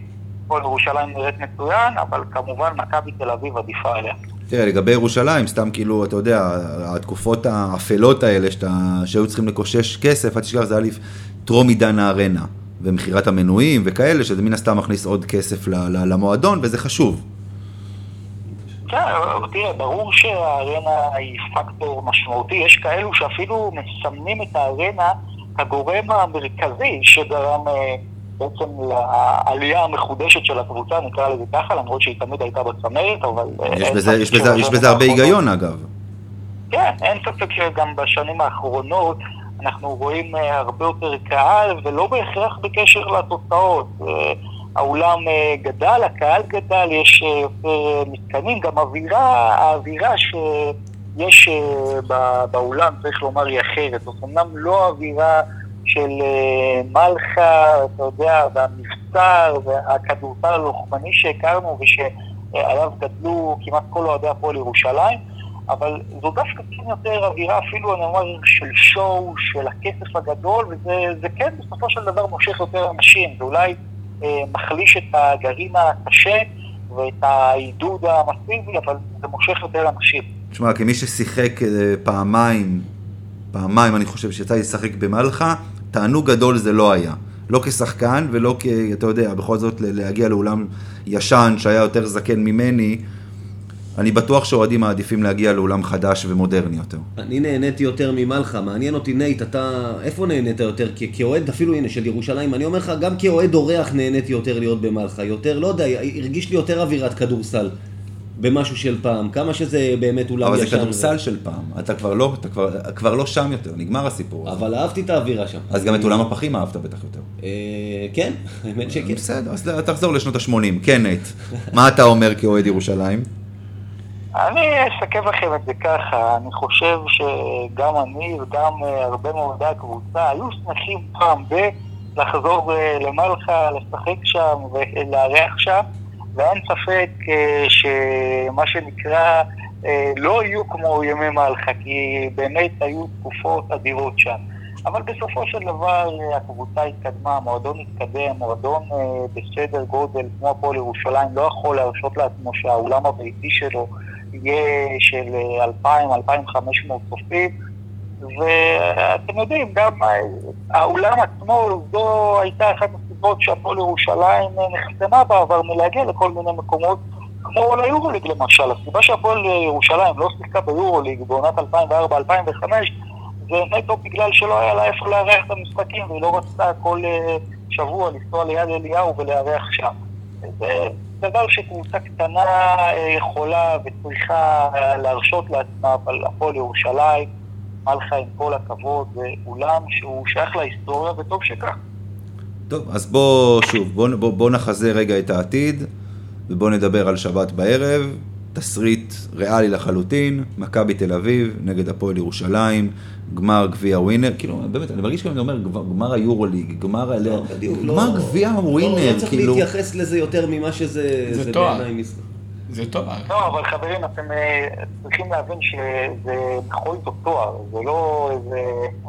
S4: הפועל ירושלים נראית מצוין, אבל כמובן מכבי תל אביב עדיפה עליה.
S1: תראה, לגבי ירושלים, סתם כאילו, אתה יודע, התקופות האפלות האלה שאתה, שהיו צריכים לקושש כסף, אל תשכח, זה היה טרום עידן הארנה, ומכירת המנויים וכאלה, שזה מן הסתם מכניס עוד כסף למועדון, וזה חשוב.
S4: כן, תראה, ברור שהארנה היא פקטור משמעותי. יש כאלו שאפילו מסמנים את הארנה כגורם המרכזי שגרם אה, בעצם לעלייה המחודשת של הקבוצה, נקרא לזה ככה, למרות שהיא תמיד הייתה בצמרת, אבל... אה,
S1: יש בזה,
S4: ספק
S1: יש בזה,
S4: שבשנים
S1: יש בזה הרבה היגיון, אגב.
S4: כן, אין ספק שגם בשנים האחרונות אנחנו רואים אה, הרבה יותר קהל, ולא בהכרח בקשר לתוצאות. אה, האולם אה, גדל, הקהל גדל, יש אה, יותר אה, מתקנים, גם אווירה, האווירה שיש אה, באולם, צריך לומר, היא אחרת. זאת אומנם לא אווירה של אה, מלחה, אתה יודע, והמבצר, והכדורסל הלוחמני שהכרנו ושעליו גדלו כמעט כל אוהדי הפועל ירושלים. אבל זו דווקא כן יותר אווירה אפילו, אני אומר, של שואו, של הכסף הגדול, וזה זה כן בסופו של דבר מושך יותר אנשים. זה אולי אה, מחליש את הגרעין הקשה ואת העידוד המסיבי, אבל זה מושך יותר אנשים.
S1: תשמע, כמי ששיחק אה, פעמיים, פעמיים אני חושב שיצא לי לשחק במלחה, תענוג גדול זה לא היה. לא כשחקן ולא כ... אתה יודע, בכל זאת להגיע לאולם ישן שהיה יותר זקן ממני, אני בטוח שאוהדים מעדיפים להגיע לאולם חדש ומודרני יותר.
S2: אני נהניתי יותר ממלחה, מעניין אותי נייט, אתה... איפה נהנית יותר? כאוהד אפילו, הנה, של ירושלים, אני אומר לך, גם כאוהד אורח נהניתי יותר להיות במלחה, יותר, לא יודע, הרגיש לי יותר אווירת כדורסל במשהו של פעם, כמה שזה באמת אולם
S1: אבל
S2: ישן.
S1: זה כדורסל של פעם, אתה כבר לא, אתה כבר, כבר לא שם יותר, נגמר הסיפור. הזה.
S2: אבל אהבתי את האווירה שם.
S1: אז גם את אולם הפחים אהבת בטח יותר.
S2: אה, כן, האמת שכן.
S1: בסדר, אז תחזור לשנות ה-80. כן, נייט. מה אתה אומר כאוהד ירושלים?
S4: אני אסכם לכם את זה ככה, אני חושב שגם אני וגם אה, הרבה מאוהדי הקבוצה היו שמחים פעם ב... לחזור אה, למלחה, לשחק שם ולארח שם, ואין ספק אה, שמה שנקרא לא יהיו כמו ימי מלכה, כי באמת היו תקופות אדירות שם. אבל בסופו של דבר הקבוצה התקדמה, המועדון התקדם, מועדון בסדר גודל כמו הפועל ירושלים לא יכול להרשות לעצמו שהאולם הביתי שלו יהיה של 2,000-2,500 צופים, ואתם יודעים, גם האולם עצמו, זו הייתה אחת הסיבות שהפועל ירושלים נחתמה בעבר מלהגיע לכל מיני מקומות כמו ליורוליג למשל. הסיבה שהפועל ירושלים לא שיחקה ביורוליג בעונת 2004-2005 זה נטו בגלל שלא היה לה איפה לארח את המשחקים והיא לא רצתה כל אה, שבוע לנסוע ליד אליהו ולארח שם. דבר שקבוצה קטנה אה, יכולה וצריכה אה, להרשות לעצמה, אבל הפועל ירושלים, מלכה עם כל הכבוד, זה אולם שהוא שייך להיסטוריה וטוב שכך.
S1: טוב, אז בוא שוב, בוא, בוא, בוא נחזה רגע את העתיד ובוא נדבר על שבת בערב. תסריט ריאלי לחלוטין, מכבי תל אביב נגד הפועל ירושלים, גמר גביע ווינר, כאילו, באמת, אני מרגיש כאילו אני אומר גמר היורוליג, גמר
S2: לא,
S1: גמר גביע ווינר,
S2: כאילו... לא צריך
S1: כאילו...
S2: להתייחס לזה יותר ממה שזה
S3: זה תואר.
S2: בעיניי משחק.
S3: זה טוב.
S4: לא, אבל חברים, אתם אה, צריכים להבין שזה בכל זאת תואר, זה לא איזה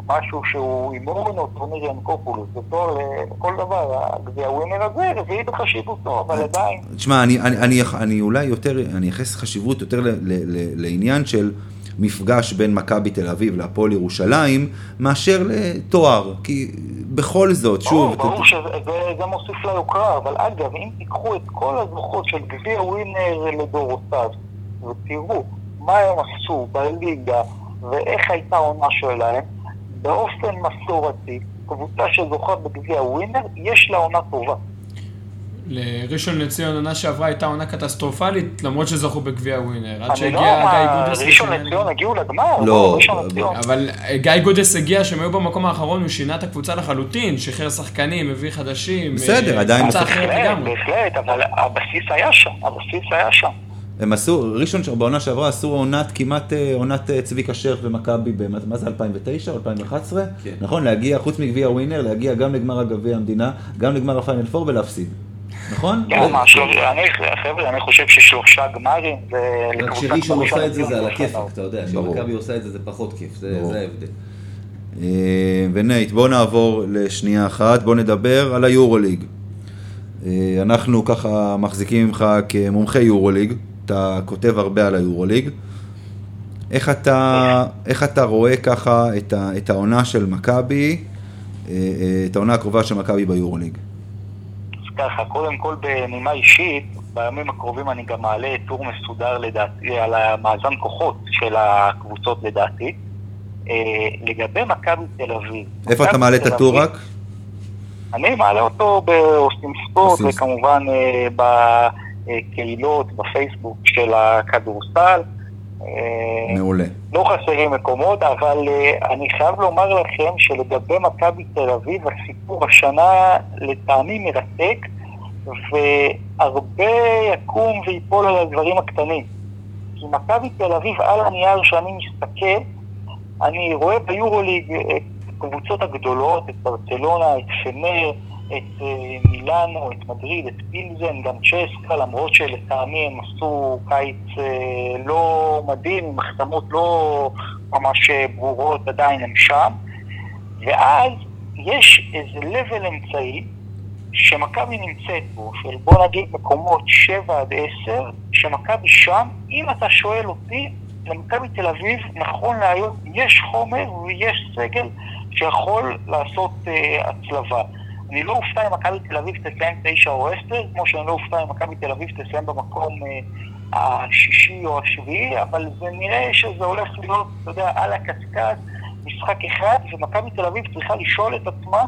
S4: משהו שהוא אימון או טורניר ינקופולוס, זה תואר לכל דבר, הגביע ווינר הזה רביעי בחשיבותו, אבל עדיין.
S1: תשמע, אני, אני, אני, אני אולי יותר, אני אייחס חשיבות יותר ל, ל, ל, לעניין של מפגש בין מכבי תל אביב להפועל ירושלים, מאשר לתואר, כי בכל זאת, שוב...
S4: ברור, ברור שזה מוסיף ליוקרה, אבל אגב, אם תיקחו את כל הזוכות של גביע ווינר לדורותיו, ותראו מה הם עשו בליגה ואיך הייתה העונה שלהם, באופן מסורתי, קבוצה שזוכה בגביע ווינר, יש לה עונה טובה.
S3: לראשון לציון עונה שעברה הייתה עונה קטסטרופלית, למרות שזכו בגביע ווינר. עד
S4: לא
S3: שהגיע גיא
S4: מה,
S3: גודס.
S4: ראשון לציון הגיעו לגמר,
S1: לא,
S4: ראשון
S1: ב-
S4: לציון.
S3: אבל אה, גיא גודס הגיע, שהם היו במקום האחרון, הוא שינה את הקבוצה לחלוטין, שחרר שחקנים, הביא חדשים.
S1: בסדר,
S3: אה,
S1: עדיין
S3: קבוצה אחרת
S4: בהחלט,
S3: לגמרי.
S4: בהחלט, אבל הבסיס היה שם, הבסיס היה שם.
S1: הם עשו, ראשון בעונה שעברה עשו עונת כמעט אה, עונת צביקה שרף ומכבי, מה זה 2009 או 2011?
S2: כן.
S1: נכון, להגיע, חוץ מגביע ווינר, להגיע גם לגמר הגביע המדינה, גם לגמר הפיינל פור ולהפסיד. נכון?
S4: כן, מה, של- אני- חבר'ה, אני חושב ששלושה גמרים זה
S2: רק שראשון עושה את זה, זה על הכיפאק, אתה יודע,
S1: ברור.
S2: כשמכבי עושה את זה, זה פחות כיף, זה ההבדל.
S1: אה, ונייט, בוא נעבור לשנייה אחת, בוא נדבר על היורוליג. אה, אנחנו ככה מחזיקים ממך כמומחה יורוליג, אתה כותב הרבה על היורוליג. איך אתה, איך אתה רואה ככה את, ה, את העונה של מכבי, אה, את העונה הקרובה של מכבי ביורוליג?
S4: ככה, קודם כל בנימה אישית, בימים הקרובים אני גם מעלה טור מסודר לדעתי על המאזן כוחות של הקבוצות לדעתי. אה, לגבי מכבי תל אביב.
S1: איפה אתה מעלה את הטור רק?
S4: אני מעלה אותו בעושים ספורט, וכמובן אה, בקהילות, בפייסבוק של הכדורסל. אה,
S1: מעולה.
S4: לא חסרים מקומות, אבל uh, אני חייב לומר לכם שלגבי מכבי תל אביב, הסיפור השנה לטעמי מרתק, והרבה יקום ויפול על הדברים הקטנים. כי מכבי תל אביב, על הנייר שאני מסתכל, אני רואה ביורוליג את הקבוצות הגדולות, את ברצלונה, את פנר, את אה, מילאנו, את מדריד, את פילזן, גם צ'סקה, למרות שלטעמי הם עשו קיץ אה, לא מדהים, עם החתמות לא ממש אה, ברורות, עדיין הם שם. ואז יש איזה level אמצעי שמכבי נמצאת בו, של בוא נגיד מקומות 7 עד 10, שמכבי שם, אם אתה שואל אותי, למכבי תל אביב, נכון להיום, יש חומר ויש סגל שיכול לעשות אה, הצלבה. אני לא אופתע אם מכבי תל אביב תסיים 9 או 10, כמו שאני לא אופתע אם מכבי תל אביב תסיים במקום אה, השישי או השביעי, אבל זה נראה שזה הולך להיות, אתה יודע, על הקשקש, משחק אחד, ומכבי תל אביב צריכה לשאול את עצמה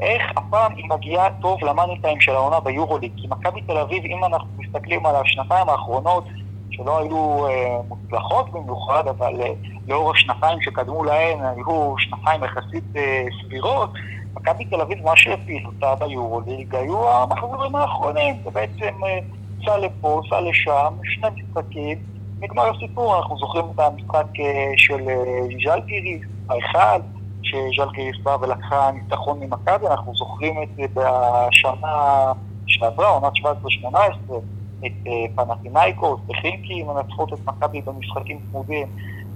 S4: איך הפעם היא מגיעה טוב למאני טיים של העונה ביורוליג. כי מכבי תל אביב, אם אנחנו מסתכלים על השנתיים האחרונות, שלא היו אה, מוצלחות במיוחד, אבל אה, לאור השנתיים שקדמו להן היו שנתיים יחסית אה, סבירות, מכבי תל אביב, מה שהפיל אותה ביורוליג היו המחזורים האחרונים. זה בעצם אה, סע לפה, סע לשם, שני משחקים, נגמר הסיפור. אנחנו זוכרים את המשחק אה, של אה, ז'לגיריס, האחד, שז'לגיריס באה ולקחה ניצחון ממכבי, אנחנו זוכרים את זה בשנה שעברה, עונת 17-18, את אה, פנטינאיקוס, וחינקי מנצחות את מכבי במשחקים צמודים.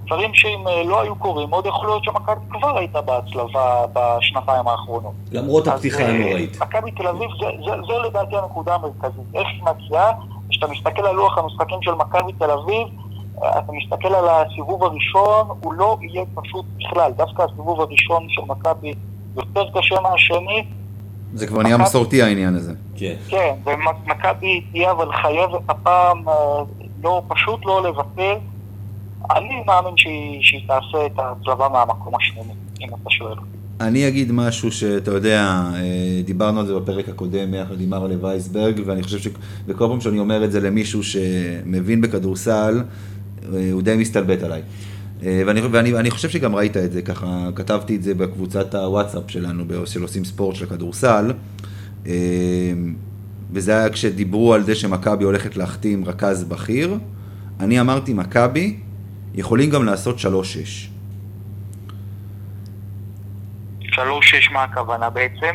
S4: דברים שאם אה, לא היו קורים, מאוד יכול להיות שמכבי כבר הייתה בהצלבה בשנתיים האחרונות.
S2: למרות הפתיחה
S4: אה,
S2: הנוראית.
S4: מכבי תל אביב, זה, זה, זה לדעתי הנקודה המרכזית. איך היא מגיעה, כשאתה מסתכל על לוח המשחקים של מכבי תל אביב, אה, אתה מסתכל על הסיבוב הראשון, הוא לא יהיה פשוט בכלל. דווקא הסיבוב הראשון של מכבי יותר קשה מהשני.
S1: זה כבר נהיה מסורתי העניין הזה.
S2: כן.
S4: כן, ומכבי תהיה אבל חייבת הפעם לא, פשוט לא לוותר. אני מאמין שהיא, תעשה את ההצלבה מהמקום השמיני, אם אתה שואל.
S1: אני אגיד משהו שאתה יודע, אה, דיברנו על זה בפרק הקודם יחד עם ארלה וייסברג, ואני חושב ש... וכל פעם שאני אומר את זה למישהו שמבין בכדורסל, אה, הוא די מסתלבט עליי. אה, ואני, ואני, ואני חושב שגם ראית את זה, ככה כתבתי את זה בקבוצת הוואטסאפ שלנו, של עושים ספורט של הכדורסל, וזה היה כשדיברו על זה שמכבי הולכת להחתים רכז בכיר, אני אמרתי, מכבי יכולים גם לעשות 3-6.
S4: שלוש-שש מה הכוונה בעצם?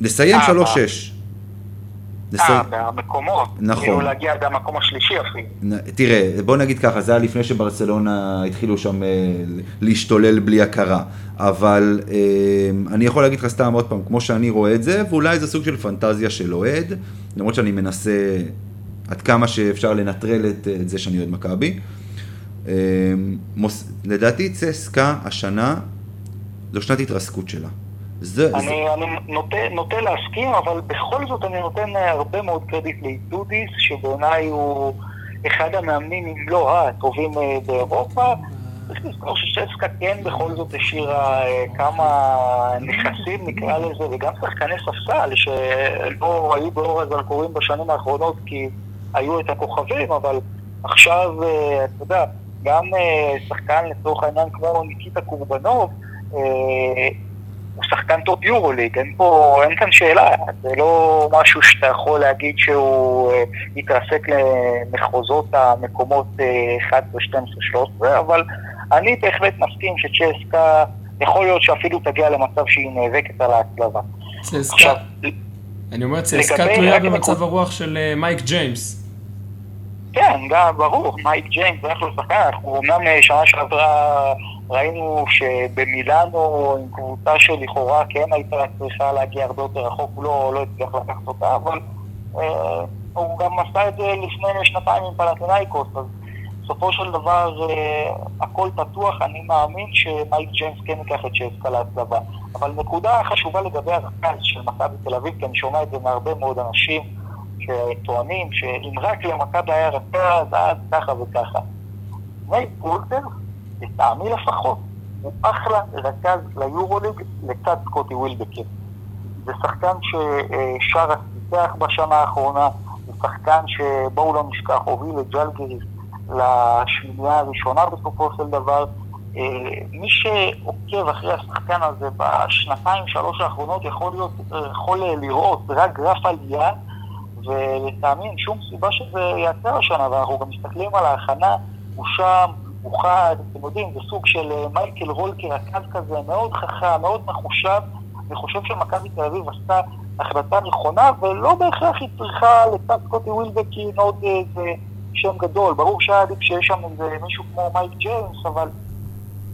S1: לסיים
S4: אה,
S1: 3-6.
S4: אה,
S1: לסיים-
S4: במקומות.
S1: נכון.
S4: כאילו להגיע עד המקום השלישי אפילו.
S1: תראה, בוא נגיד ככה, זה היה לפני שברצלונה התחילו שם אה, להשתולל בלי הכרה. אבל אה, אני יכול להגיד לך סתם עוד פעם, כמו שאני רואה את זה, ואולי זה סוג של פנטזיה של אוהד, למרות שאני מנסה עד כמה שאפשר לנטרל את, את זה שאני אוהד מכבי. אה, מוס, לדעתי צסקה השנה זו שנת התרסקות שלה. זה, זה,
S4: אני, אני נוטה, נוטה להסכים, אבל בכל זאת אני נותן אה, הרבה מאוד קרדיט לאיטודיס, שבעיניי הוא אחד המאמנים, אם לא הטובים אה, באירופה. צריך לזכור שצ'סקה כן בכל זאת השאירה אה, כמה נכסים, נקרא לזה, וגם שחקני ספסל, שלא היו באור הזרקורים בשנים האחרונות, כי היו את הכוכבים, אבל עכשיו, אתה יודע, גם אה, שחקן לצורך העניין כמו ניקיטה קורבנוב, אה, הוא שחקן טופ יורוליג, אין פה, אין כאן שאלה, זה לא משהו שאתה יכול להגיד שהוא אה, יתרסק למחוזות המקומות אה, 11, 12, 13, אבל אני בהחלט מסכים שצ'סקה, יכול להיות שאפילו תגיע למצב שהיא נאבקת על ההצלבה.
S3: צסקה, אני אומר, צסקה תלויה במצב הרוח של אה, מייק ג'יימס.
S4: כן, גם ברור, מייק ג'יימס זה אחלה שחקן, אנחנו אמנם אה, שנה שעברה ראינו שבמילאנו עם קבוצה שלכאורה כן הייתה צריכה להגיע הרבה יותר רחוק, הוא לא, לא הצליח לקחת אותה, אבל אה, הוא גם עשה את זה לפני שנתיים עם פנאתינאיקוס, אז בסופו של דבר אה, הכל פתוח, אני מאמין שמייק ג'יימס כן ייקח את צ'סקה להצלבה. אבל נקודה חשובה לגבי הרכז של מכבי תל אביב, כי אני שומע את זה מהרבה מאוד אנשים שטוענים שאם רק למכבי היה רכז, אז ככה וככה. נייט וולטרס, לטעמי לפחות, הוא אחלה רכז ליורוליג לצד סקוטי ווילבקר. זה שחקן ששרה פיתח בשנה האחרונה, זה שחקן שבואו לא נשכח, הוביל את ג'לגריס לשמינייה הראשונה בסופו של דבר. אה, מי שעוקב אחרי השחקן הזה בשנתיים, שלוש האחרונות יכול, להיות, יכול לראות רק גרף עלייה, ולטעמי אין שום סיבה שזה ייעצר השנה, ואנחנו גם מסתכלים על ההכנה, הוא שם, הוא חד, אתם יודעים, זה סוג של אה, מייקל רולקר, רכז כזה, מאוד חכם, מאוד מחושב. אני חושב שמכבי תל אביב עשתה החלטה נכונה, ולא בהכרח היא צריכה לצד סקוטי ווילבקין עוד איזה שם גדול. ברור שהיה עדיף שיש שם איזה מישהו כמו מייק ג'יימס, אבל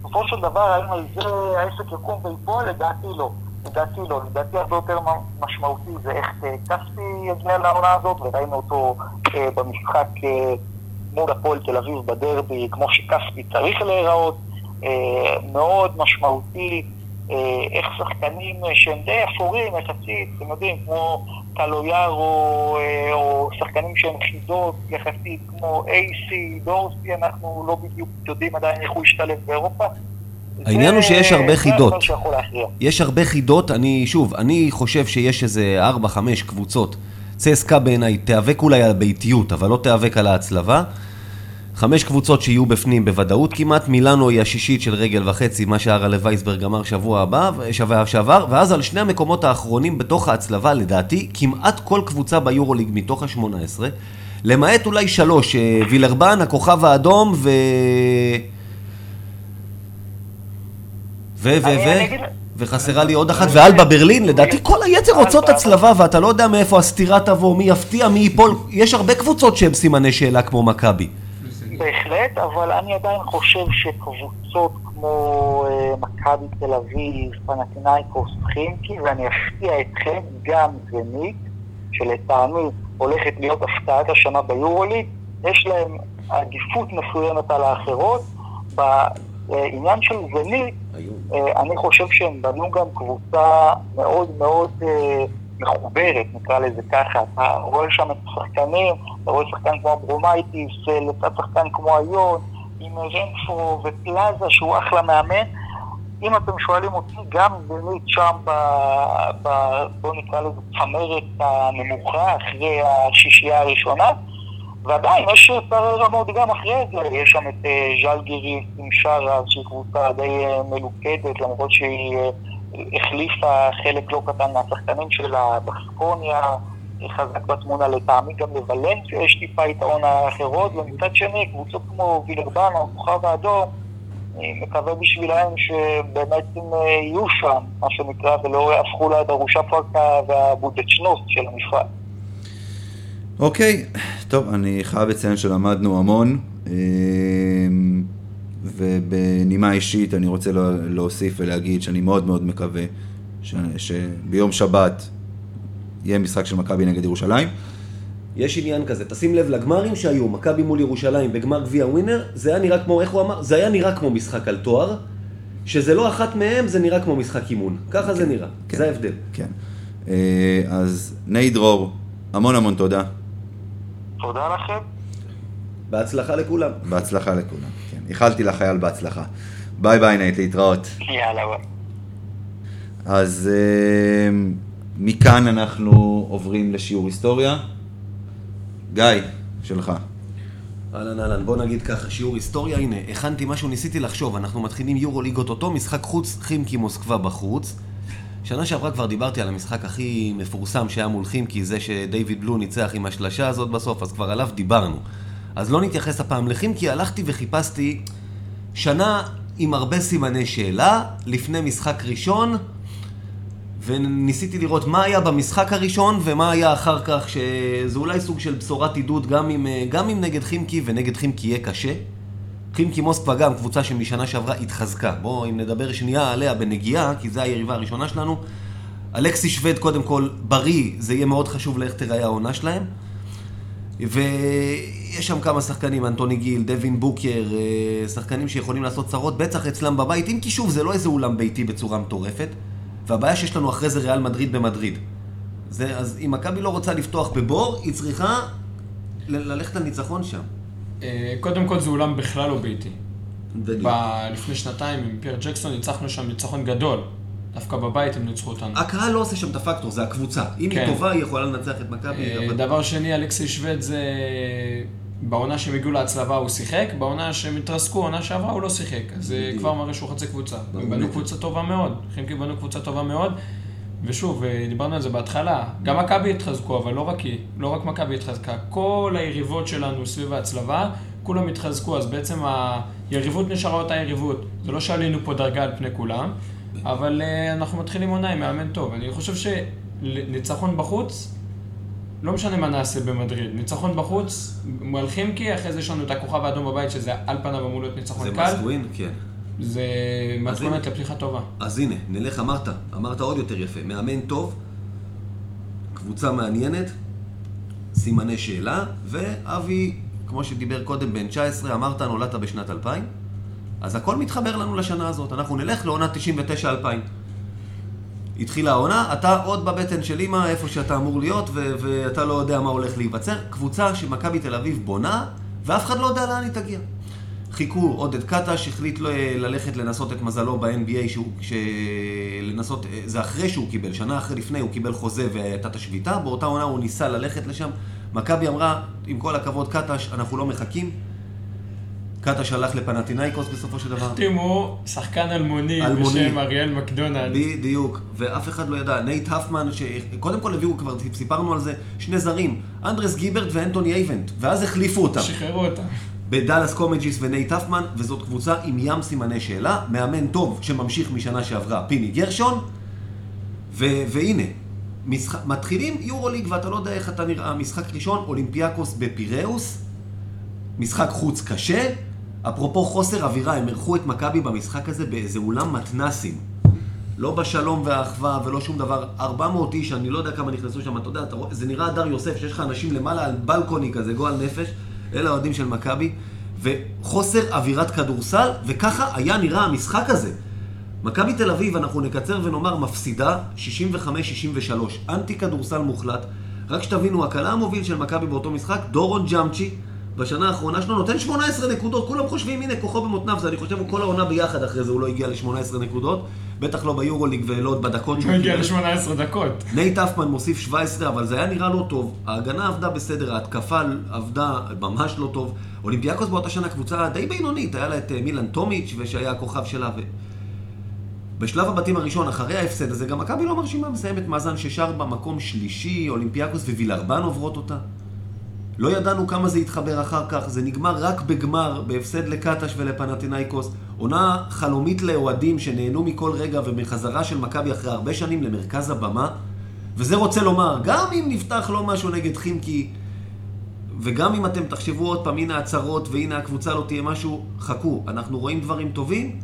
S4: בסופו של דבר, האם על זה העסק יקום ויפול? לדעתי לא. לדעתי לא. לדעתי הרבה יותר משמעותי זה איך אה, כספי יגיע לעונה הזאת, וראינו אותו אה, במשחק אה, מול הפועל תל אביב בדרבי, כמו שכספי צריך להיראות. מאוד משמעותי איך שחקנים שהם די אפורים יחסית, אתם יודעים, כמו קלויארו, אה, או שחקנים שהם חידות יחסית, כמו אייסי, דורסי, אנחנו לא בדיוק יודעים עדיין איך הוא ישתלב באירופה.
S2: העניין הוא שיש הרבה חידות. יש הרבה חידות, אני, שוב, אני חושב שיש איזה 4-5 קבוצות. צסקה בעיניי תיאבק אולי על הביתיות, אבל לא תיאבק על ההצלבה. חמש קבוצות שיהיו בפנים בוודאות כמעט, מילאנו היא השישית של רגל וחצי, מה שהרלה וייסברג אמר שבוע הבא, שבוע שעבר, ואז על שני המקומות האחרונים בתוך ההצלבה, לדעתי, כמעט כל קבוצה ביורוליג מתוך ה-18, למעט אולי שלוש, אה, וילרבן, הכוכב האדום ו... ו... ו... ו... וחסרה לי עוד אחת, ואלבה ברלין, לדעתי כל היתר רוצות הצלבה, ואתה לא יודע מאיפה הסתירה תבוא, מי יפתיע, מי ייפול. יש הרבה קבוצות שהן סימני שאלה כמו מכבי.
S4: בהחלט, אבל אני עדיין חושב שקבוצות כמו אה, מכבי תל אביב, פנטינאיקוס, חימקי, ואני אפתיע אתכם, גם זנית, שלטעמי הולכת להיות הפתעת השנה ביורוליג, יש להם עדיפות מסוימת על האחרות. בעניין של זנית, אה, אני חושב שהם בנו גם קבוצה מאוד מאוד אה, מחוברת, נקרא לזה ככה. אתה רואה שם את השחקנים, אתה רואה שחקן כמו אברומאיטיס, אה, לצד שחקן כמו איון, עם רנפרו ופלאזה שהוא אחלה מאמן. אם אתם שואלים אותי, גם זנית שם, ב, ב, בוא נקרא לזה צמרת הנמוכה, אחרי השישייה הראשונה, ועדיין יש פערי רמות גם אחרי זה, יש שם את ז'לגיריס עם שאראס, שהיא קבוצה די מלוכדת, למרות שהיא החליפה חלק לא קטן מהשחקנים שלה, בסקוניה, חזק בתמונה לטעמי, גם לוולנסיה יש טיפה יתרון האחרות, ומצד שני, קבוצות כמו וילרבנו, כוכב האדום, אני מקווה בשבילם שבאמת הם יהיו שם, מה שנקרא, ולא יהפכו לדרושה פרקה והבודדשנוס של המפעל.
S1: אוקיי, טוב, אני חייב לציין שלמדנו המון, ובנימה אישית אני רוצה להוסיף ולהגיד שאני מאוד מאוד מקווה ש... שביום שבת יהיה משחק של מכבי נגד ירושלים.
S2: יש עניין כזה, תשים לב לגמרים שהיו, מכבי מול ירושלים בגמר גביע ווינר, זה היה נראה כמו, איך הוא אמר? זה היה נראה כמו משחק על תואר, שזה לא אחת מהם, זה נראה כמו משחק אימון. ככה כן, זה נראה, כן, זה ההבדל.
S1: כן. אז ניי דרור, המון המון תודה.
S4: תודה לכם.
S2: בהצלחה לכולם.
S1: בהצלחה לכולם, כן. איחלתי לחייל בהצלחה. ביי ביי נייט, להתראות.
S4: יאללה ביי.
S1: אז אה, מכאן אנחנו עוברים לשיעור היסטוריה. גיא, שלך.
S2: אהלן אהלן, בוא נגיד ככה, שיעור היסטוריה, הנה, הכנתי משהו, ניסיתי לחשוב, אנחנו מתחילים יורוליג אוטוטו, משחק חוץ, חימקי מוסקבה בחוץ. שנה שעברה כבר דיברתי על המשחק הכי מפורסם שהיה מול חימקי, זה שדייוויד בלו ניצח עם השלשה הזאת בסוף, אז כבר עליו דיברנו. אז לא נתייחס הפעם לחימקי, הלכתי וחיפשתי שנה עם הרבה סימני שאלה, לפני משחק ראשון, וניסיתי לראות מה היה במשחק הראשון ומה היה אחר כך, שזה אולי סוג של בשורת עידוד גם אם, גם אם נגד חימקי, ונגד חימקי יהיה קשה. חימקי מוסקבה גם קבוצה שמשנה שעברה התחזקה. בואו, אם נדבר שנייה עליה בנגיעה, כי זו היריבה הראשונה שלנו. אלכסי שווד, קודם כל, בריא, זה יהיה מאוד חשוב לאיך תראה העונה שלהם. ויש שם כמה שחקנים, אנטוני גיל, דווין בוקר, אה, שחקנים שיכולים לעשות צרות, בטח אצלם בבית, אם כי שוב, זה לא איזה אולם ביתי בצורה מטורפת. והבעיה שיש לנו אחרי זה ריאל מדריד במדריד. זה, אז אם מכבי לא רוצה לפתוח בבור, היא צריכה ללכת על ניצחון שם.
S3: אה, קודם כל זה אולם בכלל לא ביתי. לפני שנתיים עם פייר ג'קסון ניצחנו שם ניצחון גדול. דווקא בבית הם ניצחו אותנו.
S2: הקהל לא עושה שם את הפקטור, זה הקבוצה. אם כן. היא טובה, היא יכולה לנצח את מכבי.
S3: אה, דבר שני, אלכסי שווד זה... בעונה שהם הגיעו להצלבה הוא שיחק, בעונה שהם התרסקו, עונה שעברה הוא לא שיחק. אז זה כבר מראה שהוא חצי קבוצה. הם בנו קבוצה טובה מאוד. חימקי בנו קבוצה טובה מאוד. ושוב, אה, דיברנו על זה בהתחלה, גם מכבי התחזקו, אבל לא רק היא, לא רק מכבי התחזקה, כל היריבות שלנו סביב ההצלבה, כולם התחזקו, אז בעצם היריבות נשארה אותה יריבות. זה לא שעלינו פה דרגה על פני כולם, אבל uh, אנחנו מתחילים עונה עם מאמן טוב. אני חושב שניצחון בחוץ, לא משנה מה נעשה במדריד. ניצחון בחוץ, על חימקי, אחרי זה יש לנו את הכוכב האדום בבית, שזה על פניו אמור להיות ניצחון קל.
S2: זה מסווין, כן.
S3: זה מתכונת לפתיחה טובה.
S2: אז הנה, נלך, אמרת, אמרת עוד יותר יפה. מאמן טוב, קבוצה מעניינת, סימני שאלה, ואבי, כמו שדיבר קודם, בן 19, אמרת, נולדת בשנת 2000, אז הכל מתחבר לנו לשנה הזאת. אנחנו נלך לעונה 99-2000. התחילה העונה, אתה עוד בבטן של אימא, איפה שאתה אמור להיות, ו- ואתה לא יודע מה הולך להיווצר. קבוצה שמכבי תל אביב בונה, ואף אחד לא יודע לאן היא תגיע. חיכו, עודד קטש החליט ללכת לנסות את מזלו ב-NBA, שהוא, ש... לנסות, זה אחרי שהוא קיבל, שנה אחרי לפני הוא קיבל חוזה והייתה את השביתה, באותה עונה הוא ניסה ללכת לשם. מכבי אמרה, עם כל הכבוד קטש, אנחנו לא מחכים. קטש הלך לפנאתינאיקוס בסופו של דבר.
S3: החתימו שחקן אלמוני, אלמוני בשם אריאל מקדונלד.
S2: בדיוק, ואף אחד לא ידע. נייט הפמן, שקודם כל הביאו, כבר סיפרנו על זה, שני זרים, אנדרס גיברט ואנטוני אייבנט, ואז החליפו אותם.
S3: שחררו אותם.
S2: ודאלאס קומג'יס ונייט הפמן, וזאת קבוצה עם ים סימני שאלה, מאמן טוב שממשיך משנה שעברה, פיני גרשון, ו- והנה, משח... מתחילים יורוליג ואתה לא יודע איך אתה נראה, משחק ראשון, אולימפיאקוס בפיראוס, משחק חוץ קשה, אפרופו חוסר אווירה, הם אירחו את מכבי במשחק הזה באיזה אולם מתנסים. לא בשלום והאחווה ולא שום דבר. 400 איש, אני לא יודע כמה נכנסו שם, אתה יודע, אתה רואה, זה נראה הדר יוסף, שיש לך אנשים למעלה על בלקוני כזה, גועל נפש, אלה האוהדים של מכבי, וחוסר אווירת כדורסל, וככה היה נראה המשחק הזה. מכבי תל אביב, אנחנו נקצר ונאמר, מפסידה 65-63, אנטי כדורסל מוחלט. רק שתבינו, הקלע המוביל של מכבי באותו משחק, דורון ג'אמצ'י, בשנה האחרונה שלו נותן 18 נקודות, כולם חושבים, הנה, כוחו במותניו, זה אני חושב, הוא כל העונה ביחד אחרי זה, הוא לא הגיע ל-18 נקודות, בטח לא ביורוליג ולא בדקות
S3: הוא
S2: שהוא
S3: הגיע
S2: קיבל.
S3: ל-18 דקות.
S2: נייט הפמן מוסיף 17, אבל זה היה נראה לא טוב. ההגנה עבדה בסדר, ההתקפה עבדה ממש לא טוב. אולימפיאקוס באותה שנה קבוצה די בינונית, היה לה את אה, מילן טומיץ' ושהיה הכוכב שלה. ו... בשלב הבתים הראשון, אחרי ההפסד הזה, גם מכבי לא מרשימה, מסיימת מאזן ששר במקום שלישי, אולימפיאקוס ווילרבאן עוברות אותה. לא ידענו כמה זה יתחבר אחר כך, זה נגמר רק בגמר, בהפסד לקטש ולפנטינאיקוס. עונה חלומית לאוהדים שנהנו מכל רגע ומחזרה של מכבי אחרי הרבה שנים למרכז הבמה. וזה רוצה לומר, גם אם נפתח לא משהו נגד חימקי, וגם אם אתם תחשבו עוד פעם, הנה הצהרות והנה הקבוצה לא תהיה משהו, חכו, אנחנו רואים דברים טובים,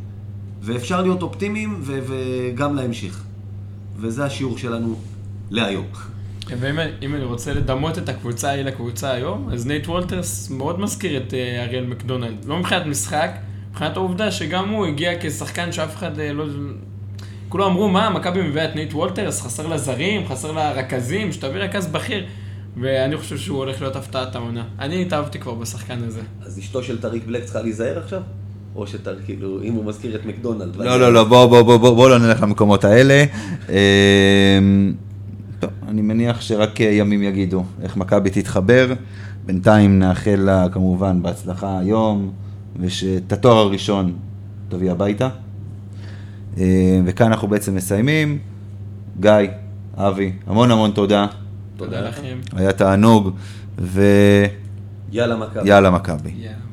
S2: ואפשר להיות אופטימיים וגם להמשיך. וזה השיעור שלנו להיום.
S3: ואם אם אני רוצה לדמות את הקבוצה ההיא לקבוצה היום, אז נייט וולטרס מאוד מזכיר את אה, אריאל מקדונלד. לא מבחינת משחק, מבחינת העובדה שגם הוא הגיע כשחקן שאף אחד אה, לא... כולם אמרו, מה, מכבי מביאה את נייט וולטרס, חסר לה זרים, חסר לה רכזים, שתביא רכז בכיר. ואני חושב שהוא הולך להיות הפתעת העונה. אני התאהבתי כבר בשחקן הזה.
S2: אז אשתו של טאריק בלק צריכה להיזהר עכשיו? או שטאריק, כאילו, אם הוא מזכיר את מקדונלד.
S1: לא, לא, לא, בוא, בוא, בוא, בוא, בוא לא נלך למקומות האלה. טוב, אני מניח שרק ימים יגידו איך מכבי תתחבר. בינתיים נאחל לה כמובן בהצלחה היום, ושאת התואר הראשון תביא הביתה. אמ, וכאן אנחנו בעצם מסיימים. גיא, אבי, המון המון תודה.
S3: תודה לכם.
S1: היה תענוג, ויאללה
S2: יאללה מכבי.
S1: מכבי.
S3: יאללה.